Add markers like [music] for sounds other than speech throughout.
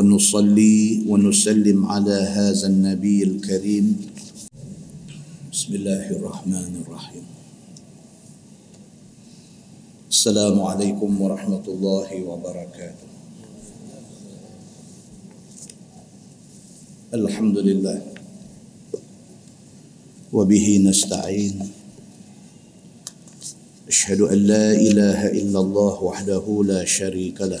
ونصلي ونسلم على هذا النبي الكريم. بسم الله الرحمن الرحيم. السلام عليكم ورحمة الله وبركاته. الحمد لله. وبه نستعين. أشهد أن لا إله إلا الله وحده لا شريك له.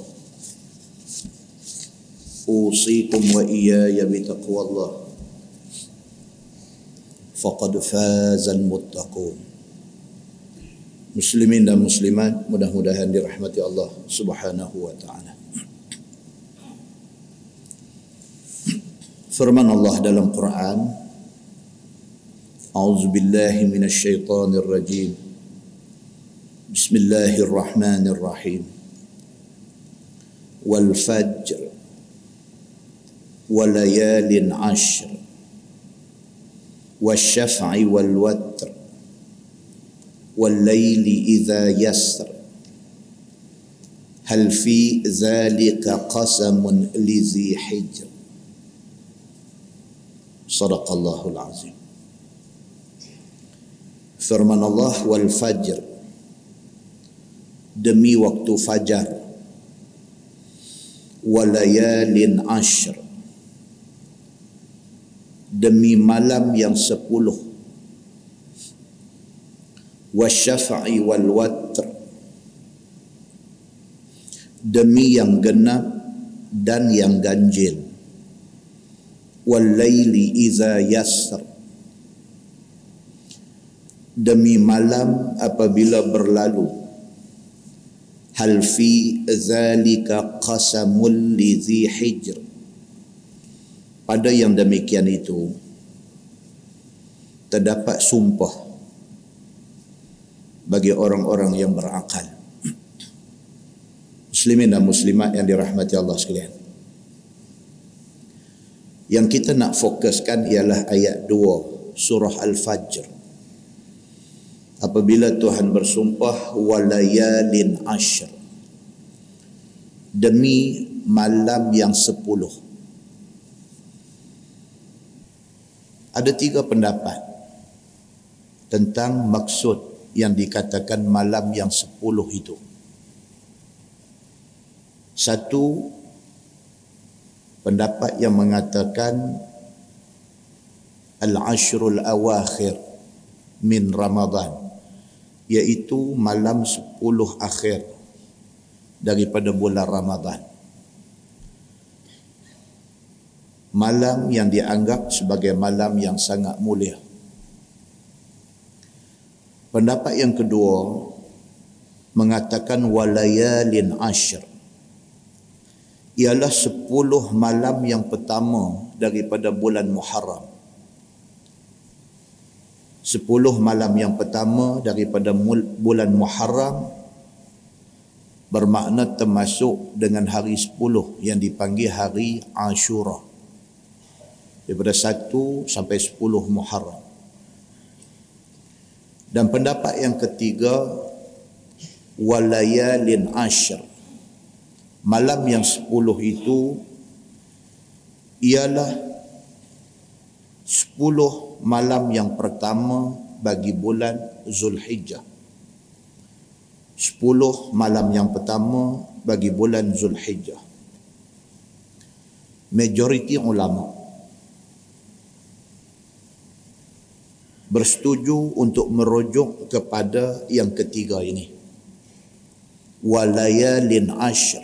أوصيكم وإياي بتقوى الله. فقد فاز المتقون. مسلمين ومسلمات mudah-mudahan dirahmati Allah Subhanahu wa taala. Firman Allah dalam Quran أعوذ بالله من الشيطان الرجيم بسم الله الرحمن الرحيم والفجر وليال عشر والشفع والوتر والليل إذا يسر. هل في ذلك قسم لذي حجر؟ صدق الله العظيم. فرمان الله والفجر. demi waktu fajar walayalin ashr demi malam yang sepuluh. Wasyafa'i wal watr. Demi yang genap dan yang ganjil. Wal laili iza yasr. Demi malam apabila berlalu. Hal fi zalika qasamul lidhi hijr pada yang demikian itu terdapat sumpah bagi orang-orang yang berakal. Muslimin dan muslimat yang dirahmati Allah sekalian. Yang kita nak fokuskan ialah ayat 2 surah al-fajr. Apabila Tuhan bersumpah walayalin ashr demi malam yang sepuluh ada tiga pendapat tentang maksud yang dikatakan malam yang sepuluh itu. Satu pendapat yang mengatakan al-ashrul awakhir min Ramadan iaitu malam sepuluh akhir daripada bulan Ramadan. Malam yang dianggap sebagai malam yang sangat mulia. Pendapat yang kedua mengatakan walayalin ashr ialah sepuluh malam yang pertama daripada bulan Muharram. Sepuluh malam yang pertama daripada bulan Muharram bermakna termasuk dengan hari sepuluh yang dipanggil hari Ashura daripada 1 sampai 10 Muharram. Dan pendapat yang ketiga walayalin ashr. Malam yang 10 itu ialah 10 malam yang pertama bagi bulan Zulhijjah. 10 malam yang pertama bagi bulan Zulhijjah. Majoriti ulama bersetuju untuk merujuk kepada yang ketiga ini. Walayalin ashr.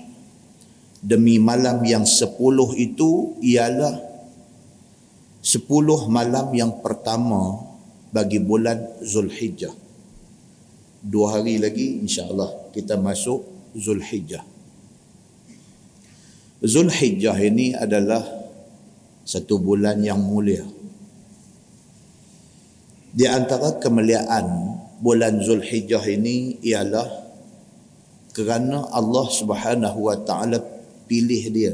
Demi malam yang sepuluh itu ialah sepuluh malam yang pertama bagi bulan Zulhijjah dua hari lagi insyaAllah kita masuk Zulhijjah. Zulhijjah ini adalah satu bulan yang mulia. Di antara kemuliaan bulan Zulhijjah ini ialah kerana Allah Subhanahu Wa Taala pilih dia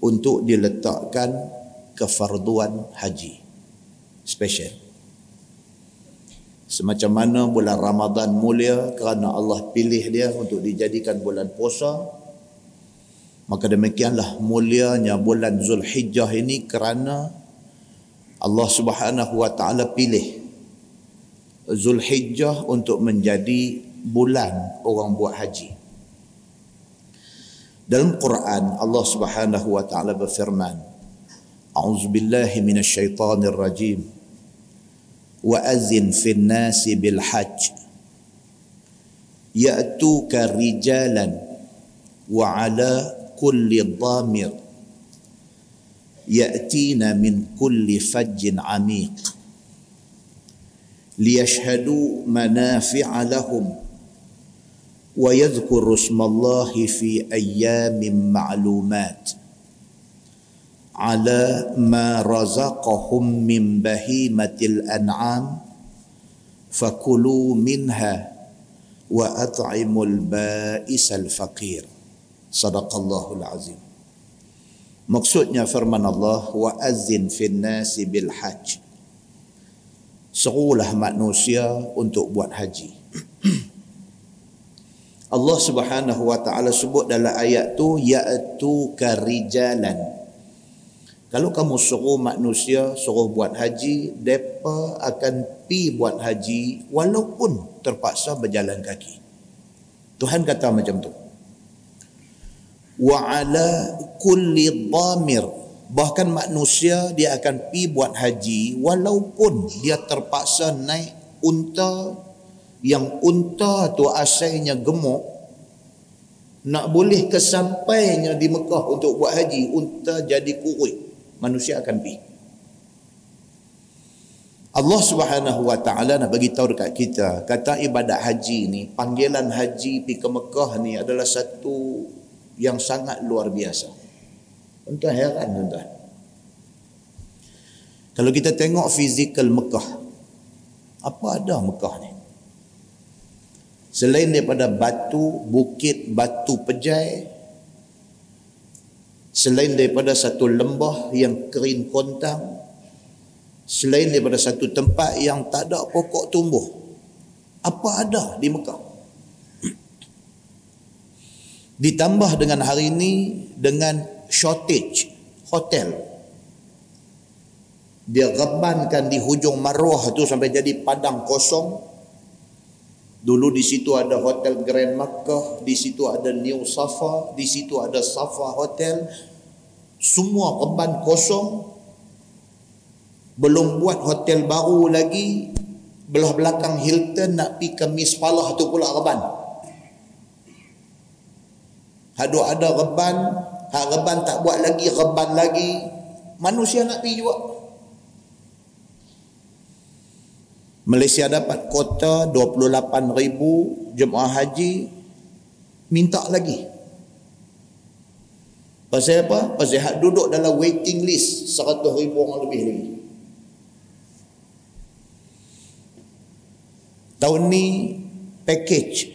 untuk diletakkan kefarduan haji special. Semacam mana bulan Ramadan mulia kerana Allah pilih dia untuk dijadikan bulan puasa maka demikianlah mulianya bulan Zulhijjah ini kerana Allah Subhanahu wa taala pilih Zulhijjah untuk menjadi bulan orang buat haji. Dalam Quran Allah Subhanahu wa taala berfirman, A'udzu billahi minasyaitonir rajim. Wa azin fin nasi bil hajj. Ya'tuka rijalan wa ala kulli dhamir. يأتين من كل فج عميق ليشهدوا منافع لهم ويذكروا اسم الله في أيام معلومات على ما رزقهم من بهيمة الأنعام فكلوا منها وأطعموا البائس الفقير. صدق الله العظيم. Maksudnya firman Allah wa azin fin nasi bil hajj. Serulah manusia untuk buat haji. [clears throat] Allah Subhanahu wa taala sebut dalam ayat tu ya'tu karijalan kalau kamu suruh manusia suruh buat haji, mereka akan pi buat haji walaupun terpaksa berjalan kaki. Tuhan kata macam tu. Wa ala kulli dhamir. Bahkan manusia dia akan pi buat haji walaupun dia terpaksa naik unta. Yang unta tu asalnya gemuk. Nak boleh kesampainya di Mekah untuk buat haji unta jadi kurut manusia akan pergi. Allah Subhanahu Wa Taala nak bagi tahu dekat kita, kata ibadat haji ni, panggilan haji pergi ke Mekah ni adalah satu yang sangat luar biasa. Tuan heran tuan. Kalau kita tengok fizikal Mekah, apa ada Mekah ni? Selain daripada batu, bukit, batu pejai, selain daripada satu lembah yang kering kontang selain daripada satu tempat yang tak ada pokok tumbuh apa ada di Mekah ditambah dengan hari ini dengan shortage hotel dia rebankan di hujung maruah tu sampai jadi padang kosong Dulu di situ ada Hotel Grand Makkah, di situ ada New Safa, di situ ada Safa Hotel. Semua reban kosong. Belum buat hotel baru lagi. Belah belakang Hilton nak pergi ke Miss Falah tu pula reban. Hadu ada reban, hak reban tak buat lagi, reban lagi. Manusia nak pergi juga. Malaysia dapat kota 28 ribu jemaah haji minta lagi pasal apa? pasal hak duduk dalam waiting list 100 ribu orang lebih lagi tahun ni package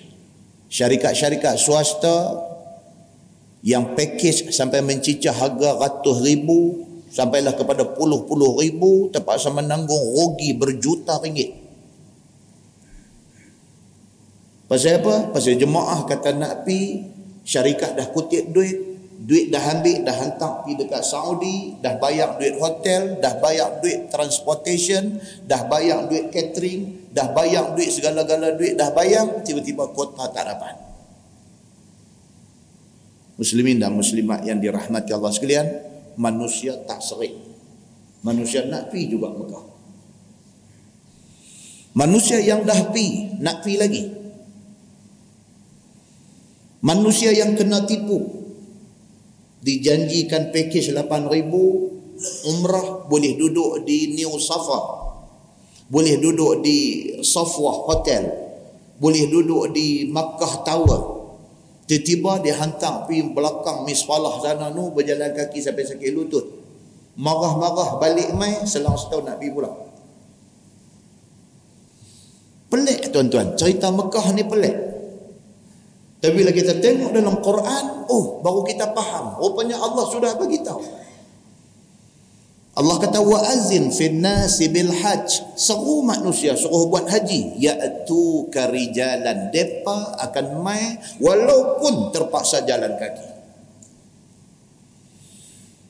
syarikat-syarikat swasta yang package sampai mencicah harga ratus ribu sampailah kepada puluh-puluh ribu terpaksa menanggung rugi berjuta ringgit Pasal apa? Pasal jemaah kata nak pi, syarikat dah kutip duit, duit dah ambil dah hantar pergi dekat Saudi dah bayar duit hotel dah bayar duit transportation dah bayar duit catering dah bayar duit segala-gala duit dah bayar tiba-tiba kota tak dapat muslimin dan muslimat yang dirahmati Allah sekalian manusia tak serik. Manusia nak pi juga Mekah. Manusia yang dah pi nak pi lagi. Manusia yang kena tipu dijanjikan pakej 8000 umrah boleh duduk di New Safa boleh duduk di Safwa Hotel boleh duduk di Makkah Tower tiba-tiba dia hantar pergi belakang Misfalah sana tu berjalan kaki sampai sakit lutut marah-marah balik mai selang setahun nak pergi pula pelik tuan-tuan cerita Mekah ni pelik tapi bila kita tengok dalam Quran, oh baru kita faham. Rupanya Allah sudah bagi tahu. Allah kata wa azin fin nasi bil hajj. Seru manusia suruh buat haji, yaitu karijalan depa akan mai walaupun terpaksa jalan kaki.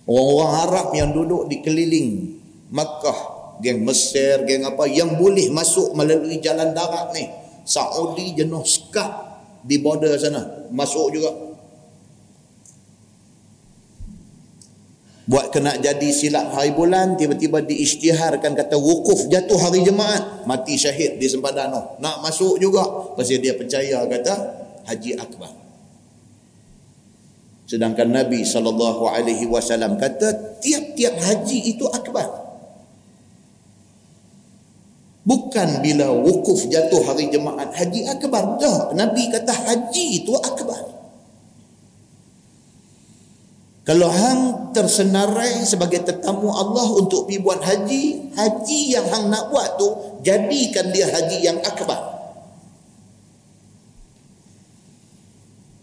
Orang-orang Arab yang duduk di keliling Makkah, geng Mesir, geng apa yang boleh masuk melalui jalan darat ni. Saudi jenuh sekat di border sana masuk juga buat kena jadi silap hari bulan tiba-tiba diisytiharkan kata wukuf jatuh hari jemaat mati syahid di sempadan tu nak masuk juga. Pasal dia percaya kata haji akbar. Sedangkan Nabi SAW kata tiap-tiap haji itu akbar. Bukan bila wukuf jatuh hari jemaat haji akbar. Dah, Nabi kata haji itu akbar. Kalau hang tersenarai sebagai tetamu Allah untuk pergi buat haji, haji yang hang nak buat tu jadikan dia haji yang akbar.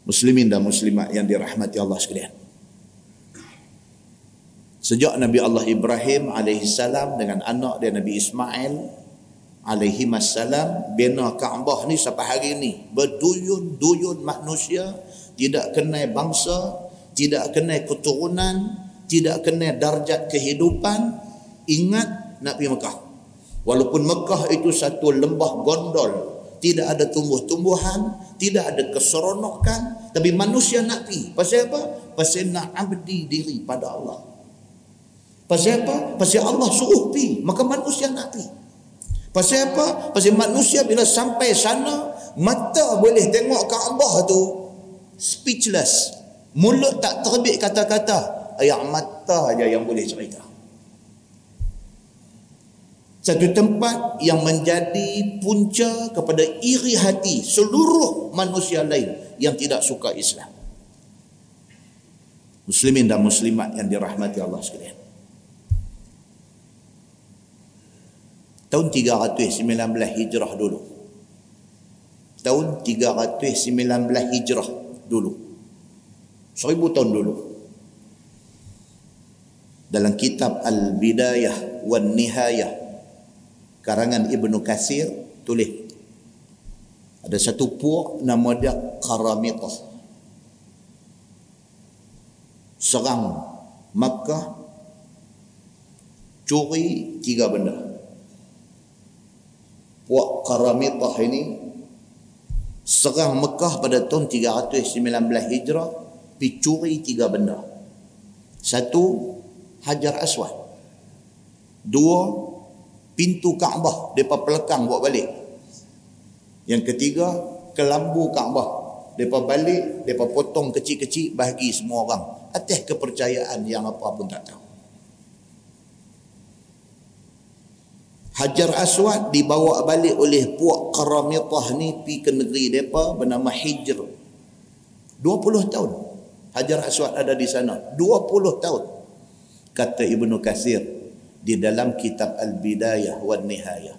Muslimin dan muslimat yang dirahmati Allah sekalian. Sejak Nabi Allah Ibrahim alaihissalam dengan anak dia Nabi Ismail alaihi masalam bina Kaabah ni sampai hari ini berduyun-duyun manusia tidak kenal bangsa tidak kenal keturunan tidak kenal darjat kehidupan ingat nak pergi Mekah walaupun Mekah itu satu lembah gondol tidak ada tumbuh-tumbuhan tidak ada keseronokan tapi manusia nak pergi pasal apa? pasal nak abdi diri pada Allah pasal apa? pasal Allah suruh pergi maka manusia nak pergi Pasal apa? Pasal manusia bila sampai sana, mata boleh tengok Kaabah tu speechless. Mulut tak terbit kata-kata. Ayat mata aja yang boleh cerita. Satu tempat yang menjadi punca kepada iri hati seluruh manusia lain yang tidak suka Islam. Muslimin dan muslimat yang dirahmati Allah sekalian. tahun 319 hijrah dulu tahun 319 hijrah dulu seribu tahun dulu. Dalam kitab Al-Bidayah wan Nihayah karangan Ibnu Kasir tulis ada satu puak nama dia Karamitah serang Makkah curi tiga benda. Puak Karamitah ini serang Mekah pada tahun 319 Hijrah dicuri tiga benda. Satu, Hajar Aswad. Dua, pintu Kaabah depa pelekang buat balik. Yang ketiga, kelambu Kaabah. Depa balik, depa potong kecil-kecil bagi semua orang atas kepercayaan yang apa pun tak tahu. Hajar Aswad dibawa balik oleh puak Karamitah ni pi ke negeri mereka bernama Hijr. 20 tahun Hajar Aswad ada di sana. 20 tahun. Kata Ibnu Kasir di dalam kitab Al-Bidayah wa Nihayah.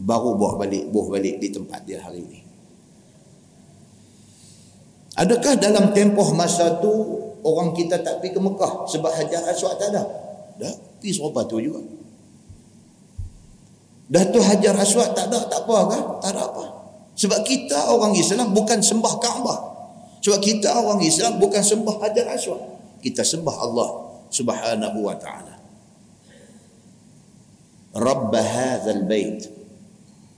Baru bawa balik, buah balik di tempat dia hari ini. Adakah dalam tempoh masa tu orang kita tak pergi ke Mekah sebab Hajar Aswad tak ada? Dah, pergi serupa tu juga. Dah tu Hajar Aswad tak ada, tak apa kan? Tak ada apa. Sebab kita orang Islam bukan sembah Kaabah. Sebab kita orang Islam bukan sembah Hajar Aswad. Kita sembah Allah Subhanahu wa taala. Rabb hadzal bait.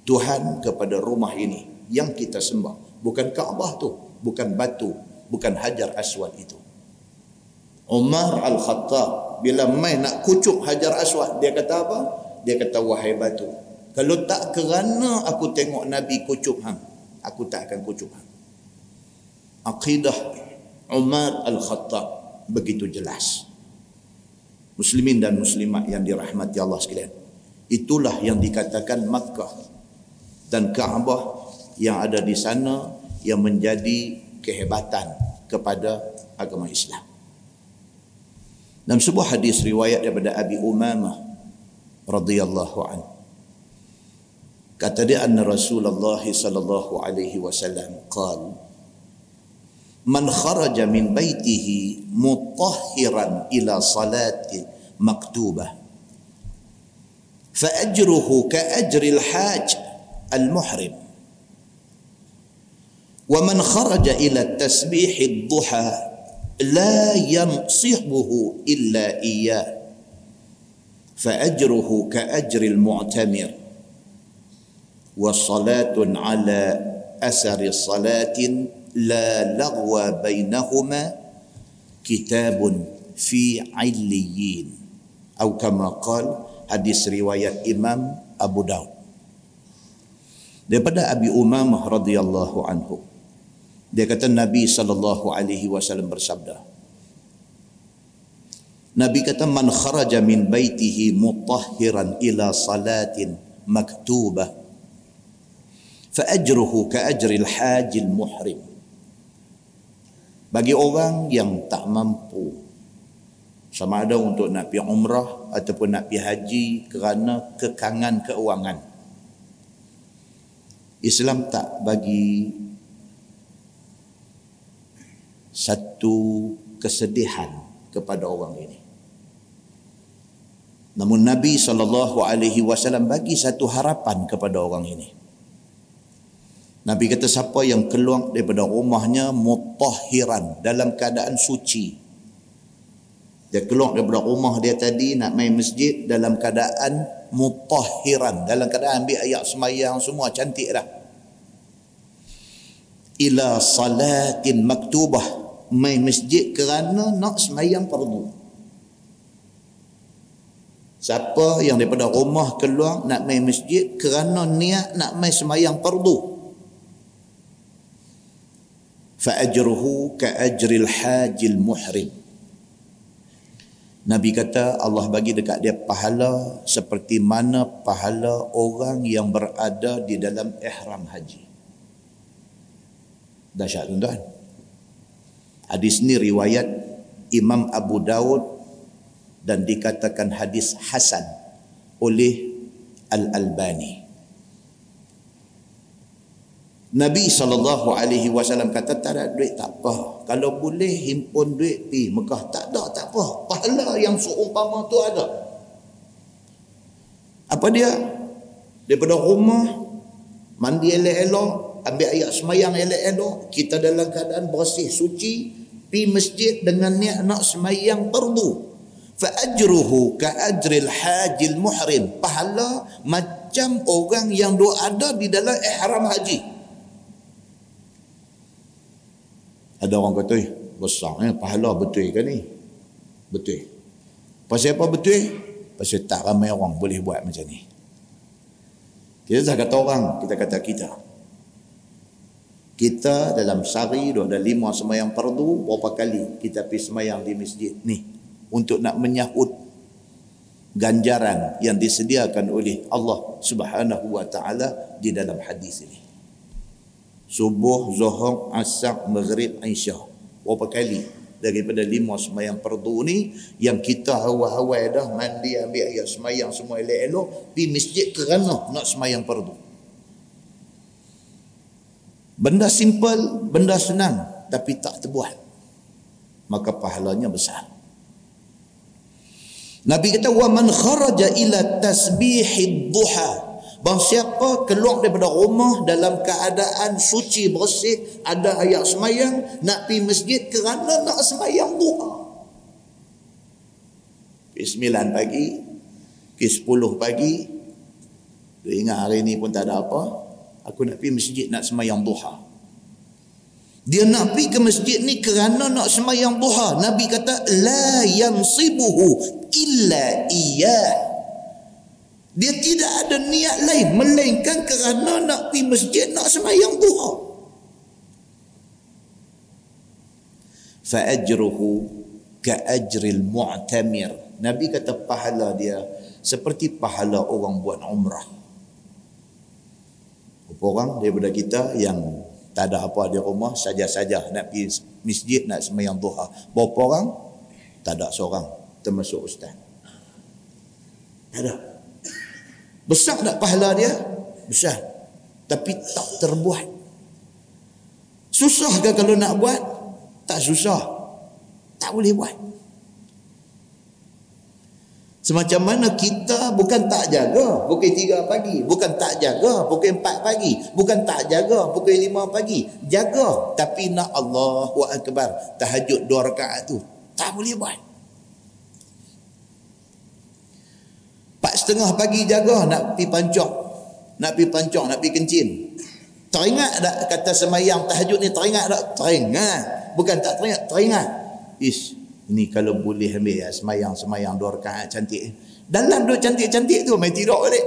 Tuhan kepada rumah ini yang kita sembah, bukan Kaabah tu, bukan batu, bukan Hajar Aswad itu. Umar Al-Khattab bila mai nak kucuk Hajar Aswad, dia kata apa? Dia kata wahai batu, kalau tak kerana aku tengok Nabi kucuk hang, aku tak akan kucuk hang. Aqidah Umar Al-Khattab begitu jelas. Muslimin dan muslimat yang dirahmati Allah sekalian. Itulah yang dikatakan Makkah dan Kaabah yang ada di sana yang menjadi kehebatan kepada agama Islam. Dalam sebuah hadis riwayat daripada Abi Umamah radhiyallahu anhu kata dia anna Rasulullah sallallahu alaihi wasallam qal من خرج من بيته مطهرا إلى صلاة مكتوبة. فأجره كأجر الحاج المحرم. ومن خرج إلى التسبيح الضحى لا ينصحه إلا إياه. فأجره كأجر المعتمر. وصلاة على أثر صلاة لا لغو بينهما كتاب في عليين أو كما قال حديث رواية إمام أبو داود daripada Abi Umamah radhiyallahu anhu dia kata Nabi sallallahu alaihi wasallam bersabda Nabi kata man kharaja min baitihi mutahhiran ila salatin maktubah فأجره كأجر الحاج المحرم bagi orang yang tak mampu. Sama ada untuk nak pergi umrah ataupun nak pergi haji kerana kekangan keuangan. Islam tak bagi satu kesedihan kepada orang ini. Namun Nabi saw bagi satu harapan kepada orang ini Nabi kata siapa yang keluar daripada rumahnya mutahhiran dalam keadaan suci. Dia keluar daripada rumah dia tadi nak main masjid dalam keadaan mutahhiran. Dalam keadaan ambil ayat semayang semua cantik dah. Ila salatin maktubah. Main masjid kerana nak semayang fardu. Siapa yang daripada rumah keluar nak main masjid kerana niat nak main semayang fardu fa'ajruhu ka'ajril hajil muhrim Nabi kata Allah bagi dekat dia pahala seperti mana pahala orang yang berada di dalam ihram haji. Dahsyat tuan-tuan. Hadis ni riwayat Imam Abu Daud dan dikatakan hadis hasan oleh Al-Albani. Nabi SAW kata tak ada duit tak apa. Kalau boleh himpun duit pi Mekah tak ada tak apa. Pahala yang seumpama tu ada. Apa dia? Daripada rumah mandi elok-elok, ambil ayat semayang elok-elok, kita dalam keadaan bersih suci, pi masjid dengan niat nak semayang perdu. Fa ajruhu ka ajril hajil muhrim. Pahala macam orang yang doa ada di dalam ihram haji. Ada orang kata, eh, besar eh, pahala betul ke ni? Betul. Pasal apa betul? Pasal tak ramai orang boleh buat macam ni. Kita tak kata orang, kita kata kita. Kita dalam sehari ada lima semayang perdu, berapa kali kita pergi semayang di masjid ni untuk nak menyahut ganjaran yang disediakan oleh Allah Subhanahu wa taala di dalam hadis ini subuh, zuhur, asar, maghrib, aisyah. Berapa kali daripada lima semayang perdu ni yang kita hawa-hawa dah mandi ambil ayat semayang semua elok-elok di masjid kerana nak semayang perdu. Benda simple, benda senang tapi tak terbuat. Maka pahalanya besar. Nabi kata wa man kharaja ila tasbihid duha Bahawa siapa keluar daripada rumah dalam keadaan suci bersih, ada ayat semayang, nak pergi masjid kerana nak semayang duha. Ke 9 pagi, ke 10 pagi, dia ingat hari ni pun tak ada apa, aku nak pergi masjid nak semayang duha. Dia nak pergi ke masjid ni kerana nak semayang duha. Nabi kata, La yansibuhu illa iya. Dia tidak ada niat lain melainkan kerana nak pergi masjid nak semayang duha. Fa'ajruhu ka'ajril mu'tamir. Nabi kata pahala dia seperti pahala orang buat umrah. Berapa orang daripada kita yang tak ada apa di rumah saja-saja nak pergi masjid nak semayang duha. Berapa orang? Tak ada seorang termasuk ustaz. Tak ada. Besar tak pahala dia? Besar. Tapi tak terbuat. Susah ke kalau nak buat? Tak susah. Tak boleh buat. Semacam mana kita bukan tak jaga pukul tiga pagi. Bukan tak jaga pukul empat pagi. Bukan tak jaga pukul lima pagi. Jaga. Tapi nak Allah wa akbar. Tahajud dua rakaat tu. Tak boleh buat. Empat setengah pagi jaga nak pi pancok. Nak pi pancok, nak pi kencin. Teringat tak kata semayang tahajud ni teringat tak? Teringat. Bukan tak teringat, teringat. Ish, ni kalau boleh ambil ya, semayang-semayang dua rakaat cantik. Dalam dua cantik-cantik tu main tidur balik.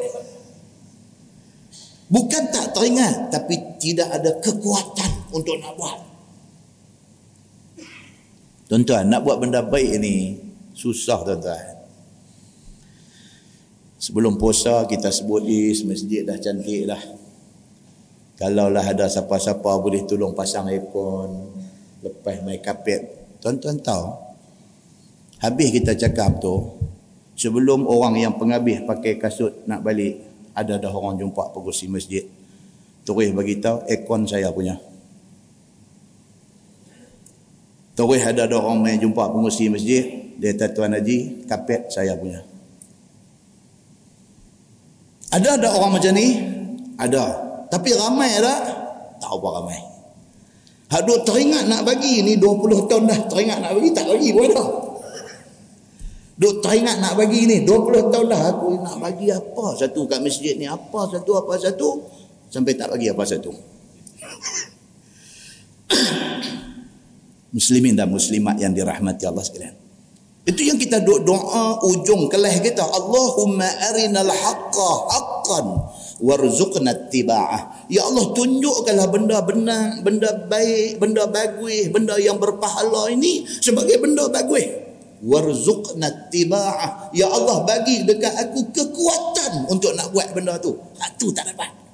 Bukan tak teringat tapi tidak ada kekuatan untuk nak buat. Tuan-tuan, nak buat benda baik ni susah tuan-tuan. Sebelum puasa kita sebut di masjid dah cantik dah. Kalaulah ada siapa-siapa boleh tolong pasang aircon, lepas main kapet. Tuan-tuan tahu, habis kita cakap tu, sebelum orang yang penghabis pakai kasut nak balik, ada dah orang jumpa pengurusi masjid. Terus bagi tahu aircon saya punya. Terus ada orang main jumpa pengurusi masjid, dia kata Tuan Haji, kapet saya punya. Ada ada orang macam ni? Ada. Tapi ramai tak? Tak apa ramai. Hak duk teringat nak bagi ni 20 tahun dah teringat nak bagi tak bagi pun dah. Duk teringat nak bagi ni 20 tahun dah aku nak bagi apa satu kat masjid ni apa satu apa satu sampai tak bagi apa satu. [coughs] Muslimin dan muslimat yang dirahmati Allah sekalian. Itu yang kita doa ujung kelih kita. Allahumma arinal haqqa haqqan warzuqna tiba'ah. Ya Allah tunjukkanlah benda benar, benda baik, benda bagus, benda yang berpahala ini sebagai benda bagus. Warzuqna tiba'ah. Ya Allah bagi dekat aku kekuatan untuk nak buat benda tu. Itu tak dapat.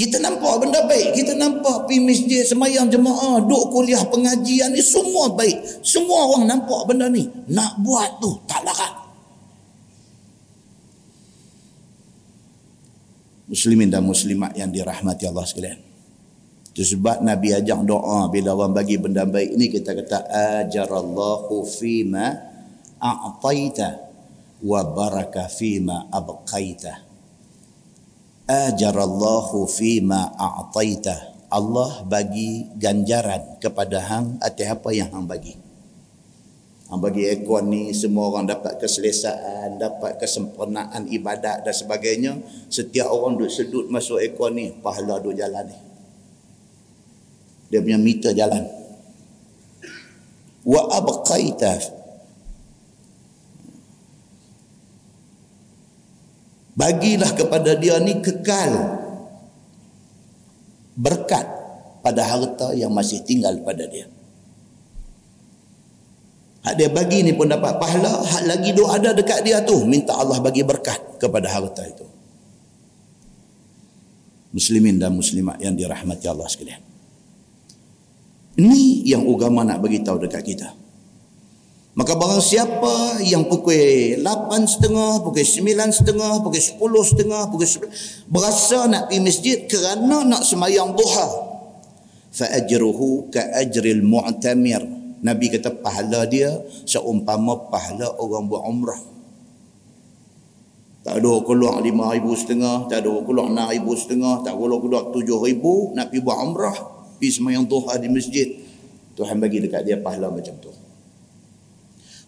Kita nampak benda baik. Kita nampak pergi masjid, semayang jemaah, duk kuliah pengajian ni semua baik. Semua orang nampak benda ni. Nak buat tu tak larat. Muslimin dan muslimat yang dirahmati Allah sekalian. Itu sebab Nabi ajak doa bila orang bagi benda baik ini kita kata ajarallahu fima a'taita wa baraka fima abqaita ajarallahu fima a'taita. Allah bagi ganjaran kepada hang atas apa yang hang bagi. Hang bagi ekon ni semua orang dapat keselesaan dapat kesempurnaan ibadat dan sebagainya. Setiap orang duk sedut masuk ekon ni pahala duk jalan ni. Dia punya meter jalan. Wa abqaita bagilah kepada dia ni kekal. Berkat pada harta yang masih tinggal pada dia. Hak dia bagi ni pun dapat pahala. Hak lagi doa ada dekat dia tu minta Allah bagi berkat kepada harta itu. Muslimin dan muslimat yang dirahmati Allah sekalian. Ini yang agama nak bagi tahu dekat kita Maka barang siapa yang pukul 8 setengah, pukul 9 setengah, pukul 10 setengah, pukul 10, berasa nak pergi masjid kerana nak semayang duha. Fa'ajruhu ka'ajril mu'tamir. Nabi kata pahala dia seumpama pahala orang buat umrah. Tak ada keluar lima ribu setengah, tak ada keluar enam ribu setengah, tak ada keluar tujuh ribu, nak pergi buat umrah, pergi semayang duha di masjid. Tuhan bagi dekat dia pahala macam tu.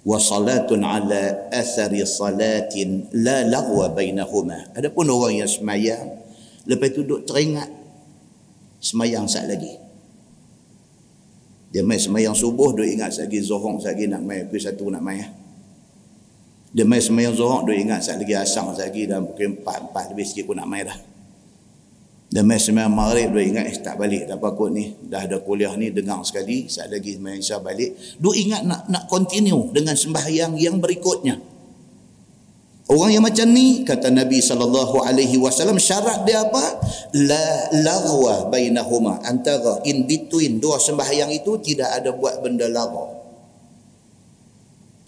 Wa salatun ala athari salatin la lagwa bainahuma. Adapun orang yang semayang, lepas tu duduk teringat semayang saat lagi. Dia main semayang subuh, duduk ingat saat lagi zohong, saat lagi nak main, pukul satu nak main. Dia main semayang zuhur, dia ingat saat lagi asam, saat lagi dalam pukul empat, empat lebih sikit pun nak main dah. Main semayang maghrib, dia ingat eh tak balik, tak apa kot ni. Dah ada kuliah ni, dengar sekali, saat lagi semayang isya balik. Dia ingat nak nak continue dengan sembahyang yang berikutnya. Orang yang macam ni kata Nabi sallallahu alaihi wasallam syarat dia apa? La lagwa bainahuma antara in between dua sembahyang itu tidak ada buat benda lagwa.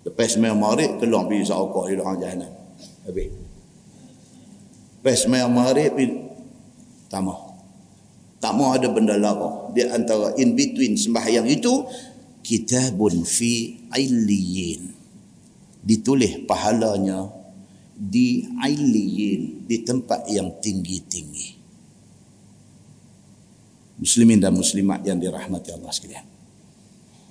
Lepas semayang maghrib, keluar pergi sa'okok di dalam jahanam. Habis. Lepas semayang maghrib, tak mau. Tak mau ada benda lara. Dia antara in between sembahyang itu, kitabun fi ailiyin. Ditulis pahalanya di ailiyin, di tempat yang tinggi-tinggi. Muslimin dan muslimat yang dirahmati Allah sekalian.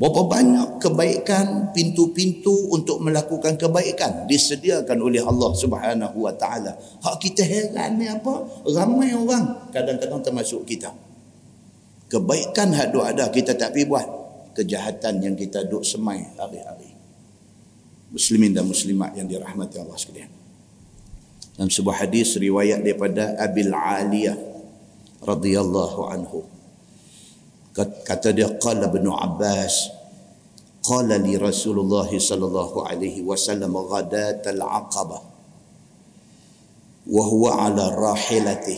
Berapa banyak kebaikan pintu-pintu untuk melakukan kebaikan disediakan oleh Allah Subhanahu wa taala. Hak kita heran ni apa? Ramai orang kadang-kadang termasuk kita. Kebaikan hak duk ada kita tak pi buat. Kejahatan yang kita duk semai hari-hari. Muslimin dan muslimat yang dirahmati Allah sekalian. Dalam sebuah hadis riwayat daripada Abil Aliyah radhiyallahu anhu kata dia qala ibn Abbas qala li Rasulullah sallallahu alaihi wasallam ghadat al-aqabah wa huwa ala rahilati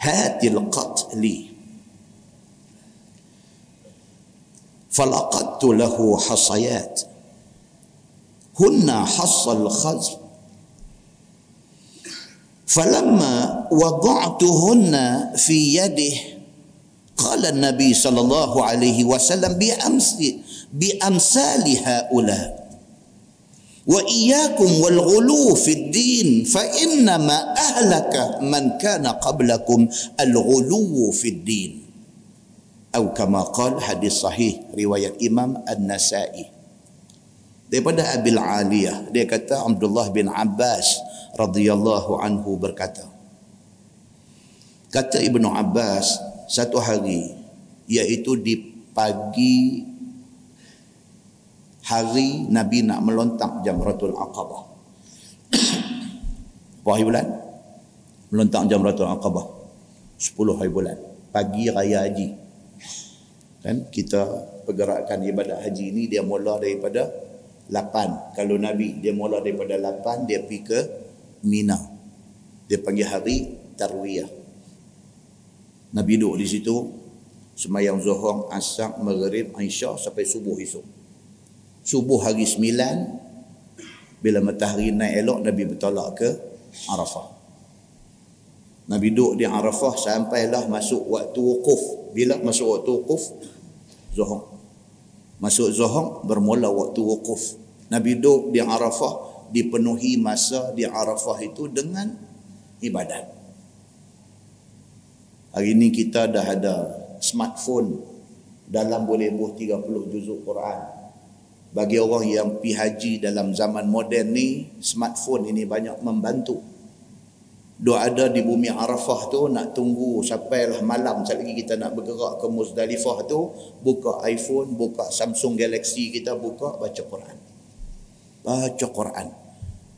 hati al-qat li فلقدت له حصيات هن حص الخزف فلما وضعتهن في يده قال النبي صلى الله عليه وسلم بأمثال بأمثال هؤلاء. وإياكم والغلو في الدين فإنما أهلك من كان قبلكم الغلو في الدين. أو كما قال حديث صحيح رواية إمام النسائي. Daripada Abil Aliyah dia kata Abdullah bin Abbas radhiyallahu anhu berkata kata Ibnu Abbas satu hari iaitu di pagi hari Nabi nak melontak Jamratul Aqabah. [coughs] Hari bulan? Melontak Jamratul Aqabah. 10 hari bulan. Pagi raya haji. Kan kita pergerakan ibadat haji ini dia mula daripada 8. Kalau Nabi dia mula daripada 8 dia pergi ke Mina. Dia panggil hari Tarwiyah. Nabi duduk di situ semayang zuhur, asar, maghrib, aisyah sampai subuh esok. Subuh hari sembilan bila matahari naik elok Nabi bertolak ke Arafah. Nabi duduk di Arafah sampailah masuk waktu wukuf. Bila masuk waktu wukuf? Zuhur. Masuk zuhur bermula waktu wukuf. Nabi duduk di Arafah dipenuhi masa di Arafah itu dengan ibadat. Hari ini kita dah ada smartphone dalam boleh buh 30 juzuk Quran. Bagi orang yang pi haji dalam zaman moden ni, smartphone ini banyak membantu. Dua ada di bumi Arafah tu nak tunggu sampailah malam sekali lagi kita nak bergerak ke Muzdalifah tu, buka iPhone, buka Samsung Galaxy kita buka baca Quran. Baca Quran.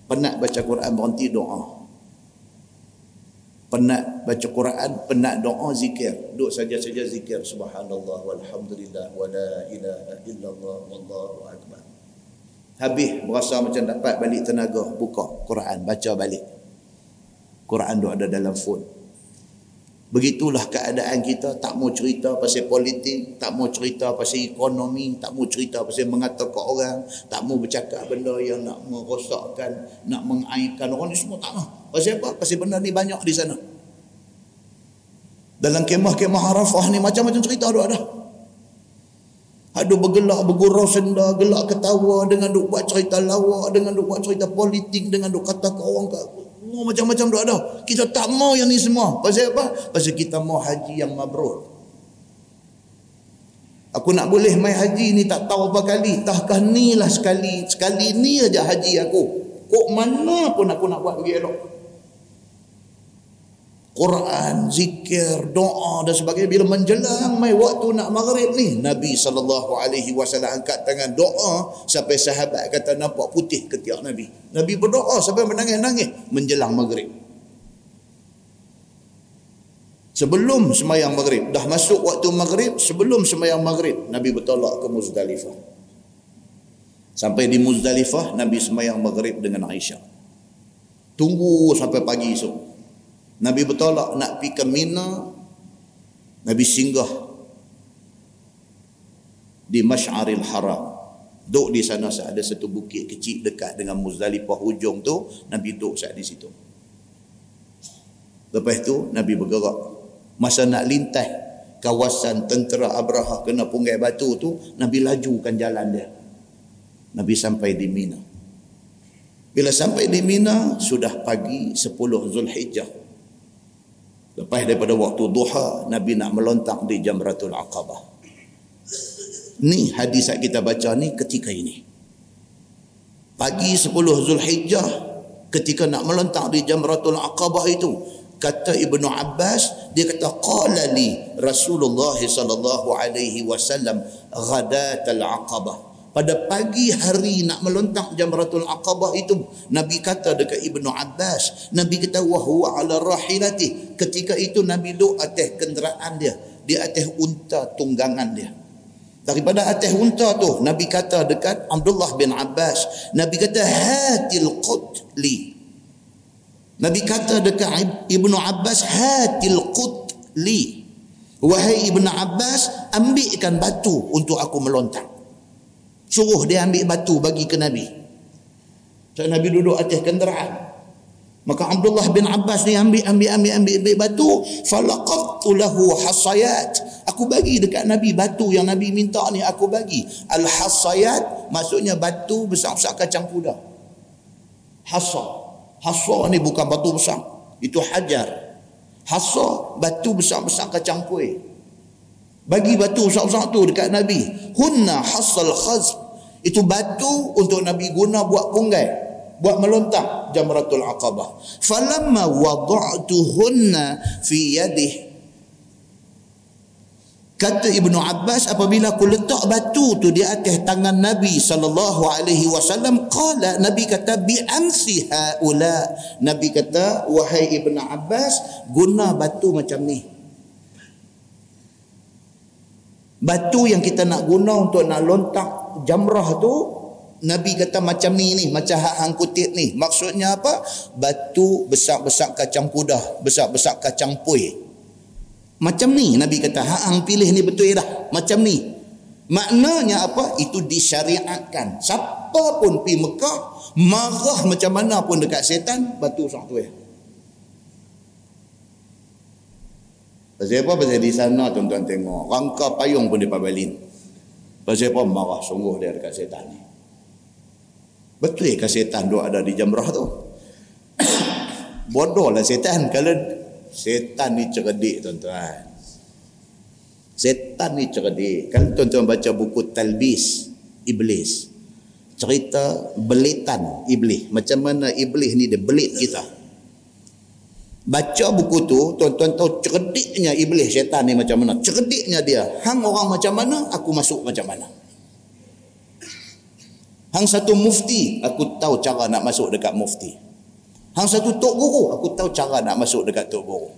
Penat baca Quran berhenti doa penat baca Quran, penat doa zikir. Duduk saja-saja zikir subhanallah walhamdulillah wa la ilaha illallah wallahu akbar. Habis berasa macam dapat balik tenaga, buka Quran, baca balik. Quran duk ada dalam phone. Begitulah keadaan kita tak mau cerita pasal politik, tak mau cerita pasal ekonomi, tak mau cerita pasal mengatakan orang, tak mau bercakap benda yang nak merosakkan, nak mengaitkan orang ni semua tak mau. Pasal apa? Pasal benda ni banyak di sana. Dalam kemah-kemah Arafah ni macam-macam cerita ada ada. Ada bergelak bergurau senda, gelak ketawa dengan duk buat cerita lawak, dengan duk buat cerita politik, dengan duk kata ke orang ke Oh, macam-macam duk ada. Kita tak mau yang ni semua. Pasal apa? Pasal kita mau haji yang mabrur. Aku nak boleh mai haji ni tak tahu apa kali. Tahkah ni lah sekali. Sekali ni aja haji aku. Kok mana pun aku nak buat pergi elok. Quran, zikir, doa dan sebagainya bila menjelang mai waktu nak maghrib ni Nabi sallallahu alaihi wasallam angkat tangan doa sampai sahabat kata nampak putih ketiak Nabi. Nabi berdoa sampai menangis-nangis menjelang maghrib. Sebelum semayang maghrib, dah masuk waktu maghrib, sebelum semayang maghrib, Nabi bertolak ke Muzdalifah. Sampai di Muzdalifah, Nabi semayang maghrib dengan Aisyah. Tunggu sampai pagi esok. Nabi bertolak nak pergi ke Mina Nabi singgah di Mash'aril Haram. Duduk di sana ada satu bukit kecil dekat dengan Muzdalifah hujung tu Nabi duduk saat di situ. Lepas tu Nabi bergerak. Masa nak lintas kawasan tentera Abraha kena punggai batu tu Nabi lajukan jalan dia. Nabi sampai di Mina. Bila sampai di Mina sudah pagi 10 Zulhijjah Lepas daripada waktu duha, Nabi nak melontak di Jamratul Aqabah. Ni hadis yang kita baca ni ketika ini. Pagi 10 Zulhijjah, ketika nak melontak di Jamratul Aqabah itu, kata Ibnu Abbas, dia kata, Qala li Rasulullah sallallahu alaihi wasallam ghadatal Aqabah pada pagi hari nak melontak jamratul aqabah itu Nabi kata dekat Ibnu Abbas Nabi kata wahwa ala rahilati. Ketika itu Nabi duduk atas kenderaan dia di atas unta tunggangan dia. Daripada atas unta tu Nabi kata dekat Abdullah bin Abbas Nabi kata hatil qutli. Nabi kata dekat Ibnu Abbas hatil qutli. Wahai Ibnu Abbas ambilkan batu untuk aku melontak Suruh dia ambil batu bagi ke Nabi. So, Nabi duduk atas kenderaan. Maka Abdullah bin Abbas ni ambil, ambil, ambil, ambil, ambil batu. Falaqabtu lahu hasayat. Aku bagi dekat Nabi batu yang Nabi minta ni aku bagi. Al-hasayat maksudnya batu besar-besar kacang kuda. Hasa. Hasa ni bukan batu besar. Itu hajar. Hasa batu besar-besar kacang kuih bagi batu besar-besar tu dekat Nabi. Hunna hasal khaz itu batu untuk Nabi guna buat punggai buat melontak jamratul aqabah. Falamma wada'tuhunna fi yadih. Kata Ibnu Abbas apabila aku letak batu tu di atas tangan Nabi sallallahu alaihi wasallam qala Nabi kata bi amsi haula. Nabi kata wahai Ibnu Abbas guna batu macam ni Batu yang kita nak guna untuk nak lontak jamrah tu Nabi kata macam ni ni macam hak hang kutip ni. Maksudnya apa? Batu besar-besar kacang kuda besar-besar kacang puih macam ni Nabi kata hak hang pilih ni betul dah. Macam ni. Maknanya apa? Itu disyariatkan. Siapa pun pi Mekah marah macam mana pun dekat setan batu sang tu ya Pasal apa? Pasal di sana tuan-tuan tengok. Rangka payung pun dia pabalin. Pasal apa? Marah sungguh dia dekat setan ni. Betul ke setan duk ada di jamrah tu? [coughs] Bodoh lah setan. Kalau setan ni cerdik tuan-tuan. Setan ni cerdik. Kalau tuan-tuan baca buku Talbis Iblis. Cerita belitan Iblis. Macam mana Iblis ni dia belit kita baca buku tu tuan-tuan tahu cerdiknya iblis syaitan ni macam mana? Cerdiknya dia. Hang orang macam mana aku masuk macam mana. Hang satu mufti aku tahu cara nak masuk dekat mufti. Hang satu tok guru aku tahu cara nak masuk dekat tok guru.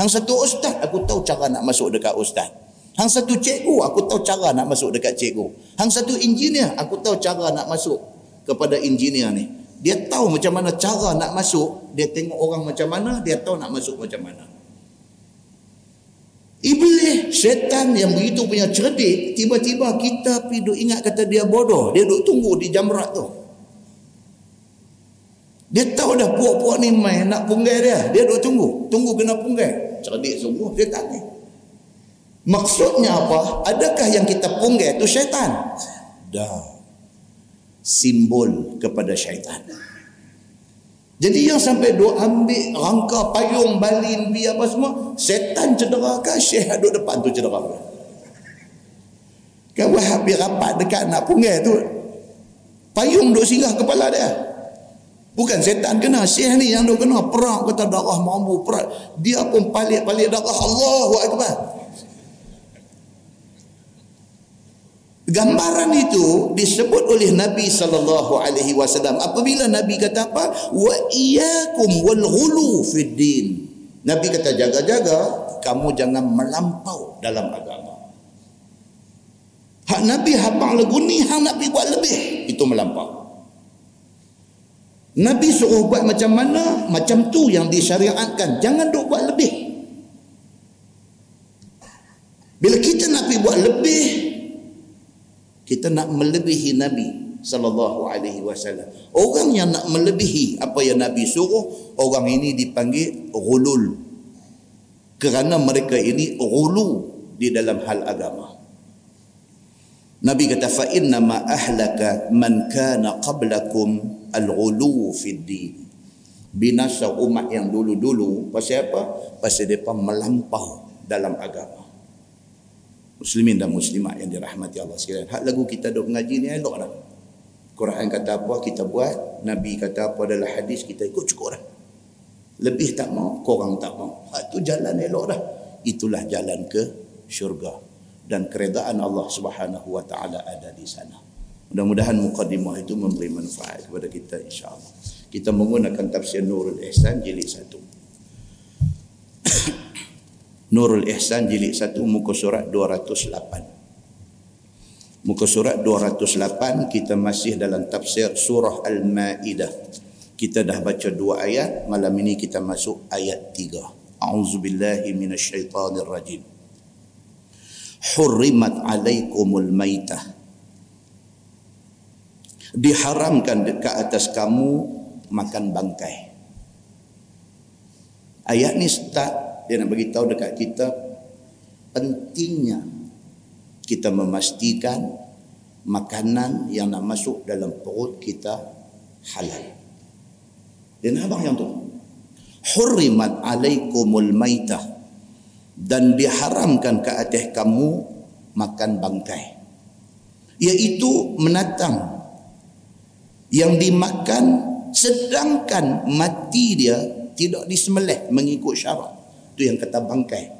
Hang satu ustaz aku tahu cara nak masuk dekat ustaz. Hang satu cikgu aku tahu cara nak masuk dekat cikgu. Hang satu engineer aku tahu cara nak masuk kepada engineer ni dia tahu macam mana cara nak masuk dia tengok orang macam mana dia tahu nak masuk macam mana Iblis, syaitan yang begitu punya cerdik, tiba-tiba kita pergi duk ingat kata dia bodoh. Dia duk tunggu di jamrat tu. Dia tahu dah puak-puak ni main nak punggai dia. Dia duk tunggu. Tunggu kena punggai. Cerdik sungguh, syaitan ni. Maksudnya apa? Adakah yang kita punggah itu syaitan? Dah. Simbol kepada syaitan. Jadi yang sampai duk ambil rangka payung balin bi apa semua, setan cedera ke syekh duduk depan tu cedera. Kan habis rapat dekat nak punggah tu. Payung duk singgah kepala dia. Bukan setan kena, syekh ni yang duk kena perang kata darah mampu perang. Dia pun palik-palik darah Allahu akbar. Gambaran itu disebut oleh Nabi sallallahu alaihi wasallam apabila Nabi kata apa? Wa iyyakum wal ghulu fid din. Nabi kata jaga-jaga kamu jangan melampau dalam agama. Hak Nabi habang lagu ni hang Nabi buat lebih itu melampau. Nabi suruh buat macam mana? Macam tu yang disyariatkan. Jangan duk buat lebih. Bila kita Nabi buat lebih, kita nak melebihi Nabi sallallahu alaihi wasallam. Orang yang nak melebihi apa yang Nabi suruh, orang ini dipanggil ghulul. Kerana mereka ini ghulu di dalam hal agama. Nabi kata fa inna ma ahlaka man kana qablakum al-ghulu fid din. Binasa umat yang dulu-dulu pasal apa? Pasal depa melampau dalam agama muslimin dan muslimat yang dirahmati Allah sekalian. Hak lagu kita duk mengaji ni elok dah. Quran kata apa kita buat, Nabi kata apa adalah hadis kita ikut cukup dah. Lebih tak mau, korang tak mau. Hak tu jalan elok dah. Itulah jalan ke syurga dan keredaan Allah Subhanahu wa taala ada di sana. Mudah-mudahan mukadimah itu memberi manfaat kepada kita insya-Allah. Kita menggunakan tafsir Nurul Ihsan jilid 1. [coughs] Nurul Ihsan jilid 1 muka surat 208. Muka surat 208 kita masih dalam tafsir surah Al-Maidah. Kita dah baca dua ayat, malam ini kita masuk ayat 3. A'udzubillahi minasyaitonirrajim. Hurrimat alaikumul maitah. Diharamkan ke atas kamu makan bangkai. Ayat ni start dia nak bagi tahu dekat kita pentingnya kita memastikan makanan yang nak masuk dalam perut kita halal. Dan abang yang tu. Hurrimat alaikumul maitah dan diharamkan ke atas kamu makan bangkai. Iaitu menatang yang dimakan sedangkan mati dia tidak disembelih mengikut syarat. Itu yang kata bangkai.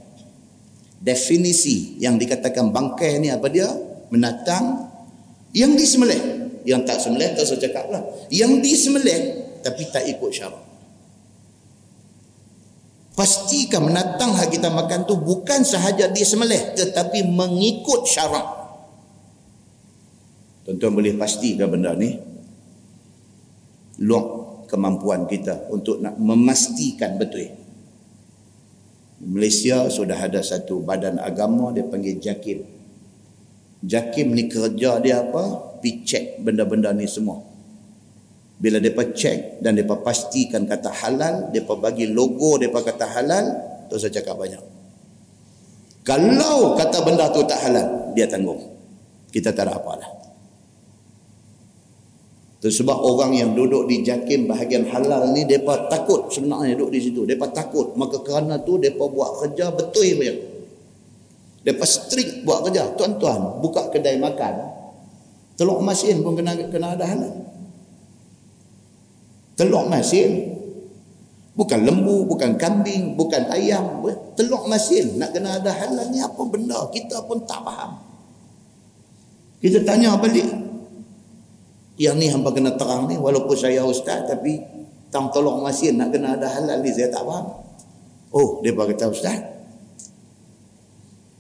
Definisi yang dikatakan bangkai ni apa dia? Menatang yang disembelih. Yang tak sembelih tak saya cakap lah. Yang disembelih tapi tak ikut syarat. Pastikan menatang yang kita makan tu bukan sahaja disembelih tetapi mengikut syarat. Tuan-tuan boleh pastikan benda ni? Luang kemampuan kita untuk nak memastikan betul. Malaysia sudah ada satu badan agama dia panggil JAKIM. JAKIM ni kerja dia apa? Pi check benda-benda ni semua. Bila depa check dan depa pastikan kata halal, depa bagi logo depa kata halal, tu saya cakap banyak. Kalau kata benda tu tak halal, dia tanggung. Kita tak ada apalah. Itu sebab orang yang duduk di jakim bahagian halal ni depa takut sebenarnya duduk di situ. Depa takut. Maka kerana tu depa buat kerja betul punya. Depa strict buat kerja. Tuan-tuan, buka kedai makan. Telur masin pun kena kena ada halal. Telur masin bukan lembu, bukan kambing, bukan ayam, telur masin nak kena ada halal ni apa benda? Kita pun tak faham. Kita tanya balik, yang ni hampa kena terang ni walaupun saya ustaz tapi tang tolong masin nak kena ada halal ni saya tak faham. Oh dia kata ustaz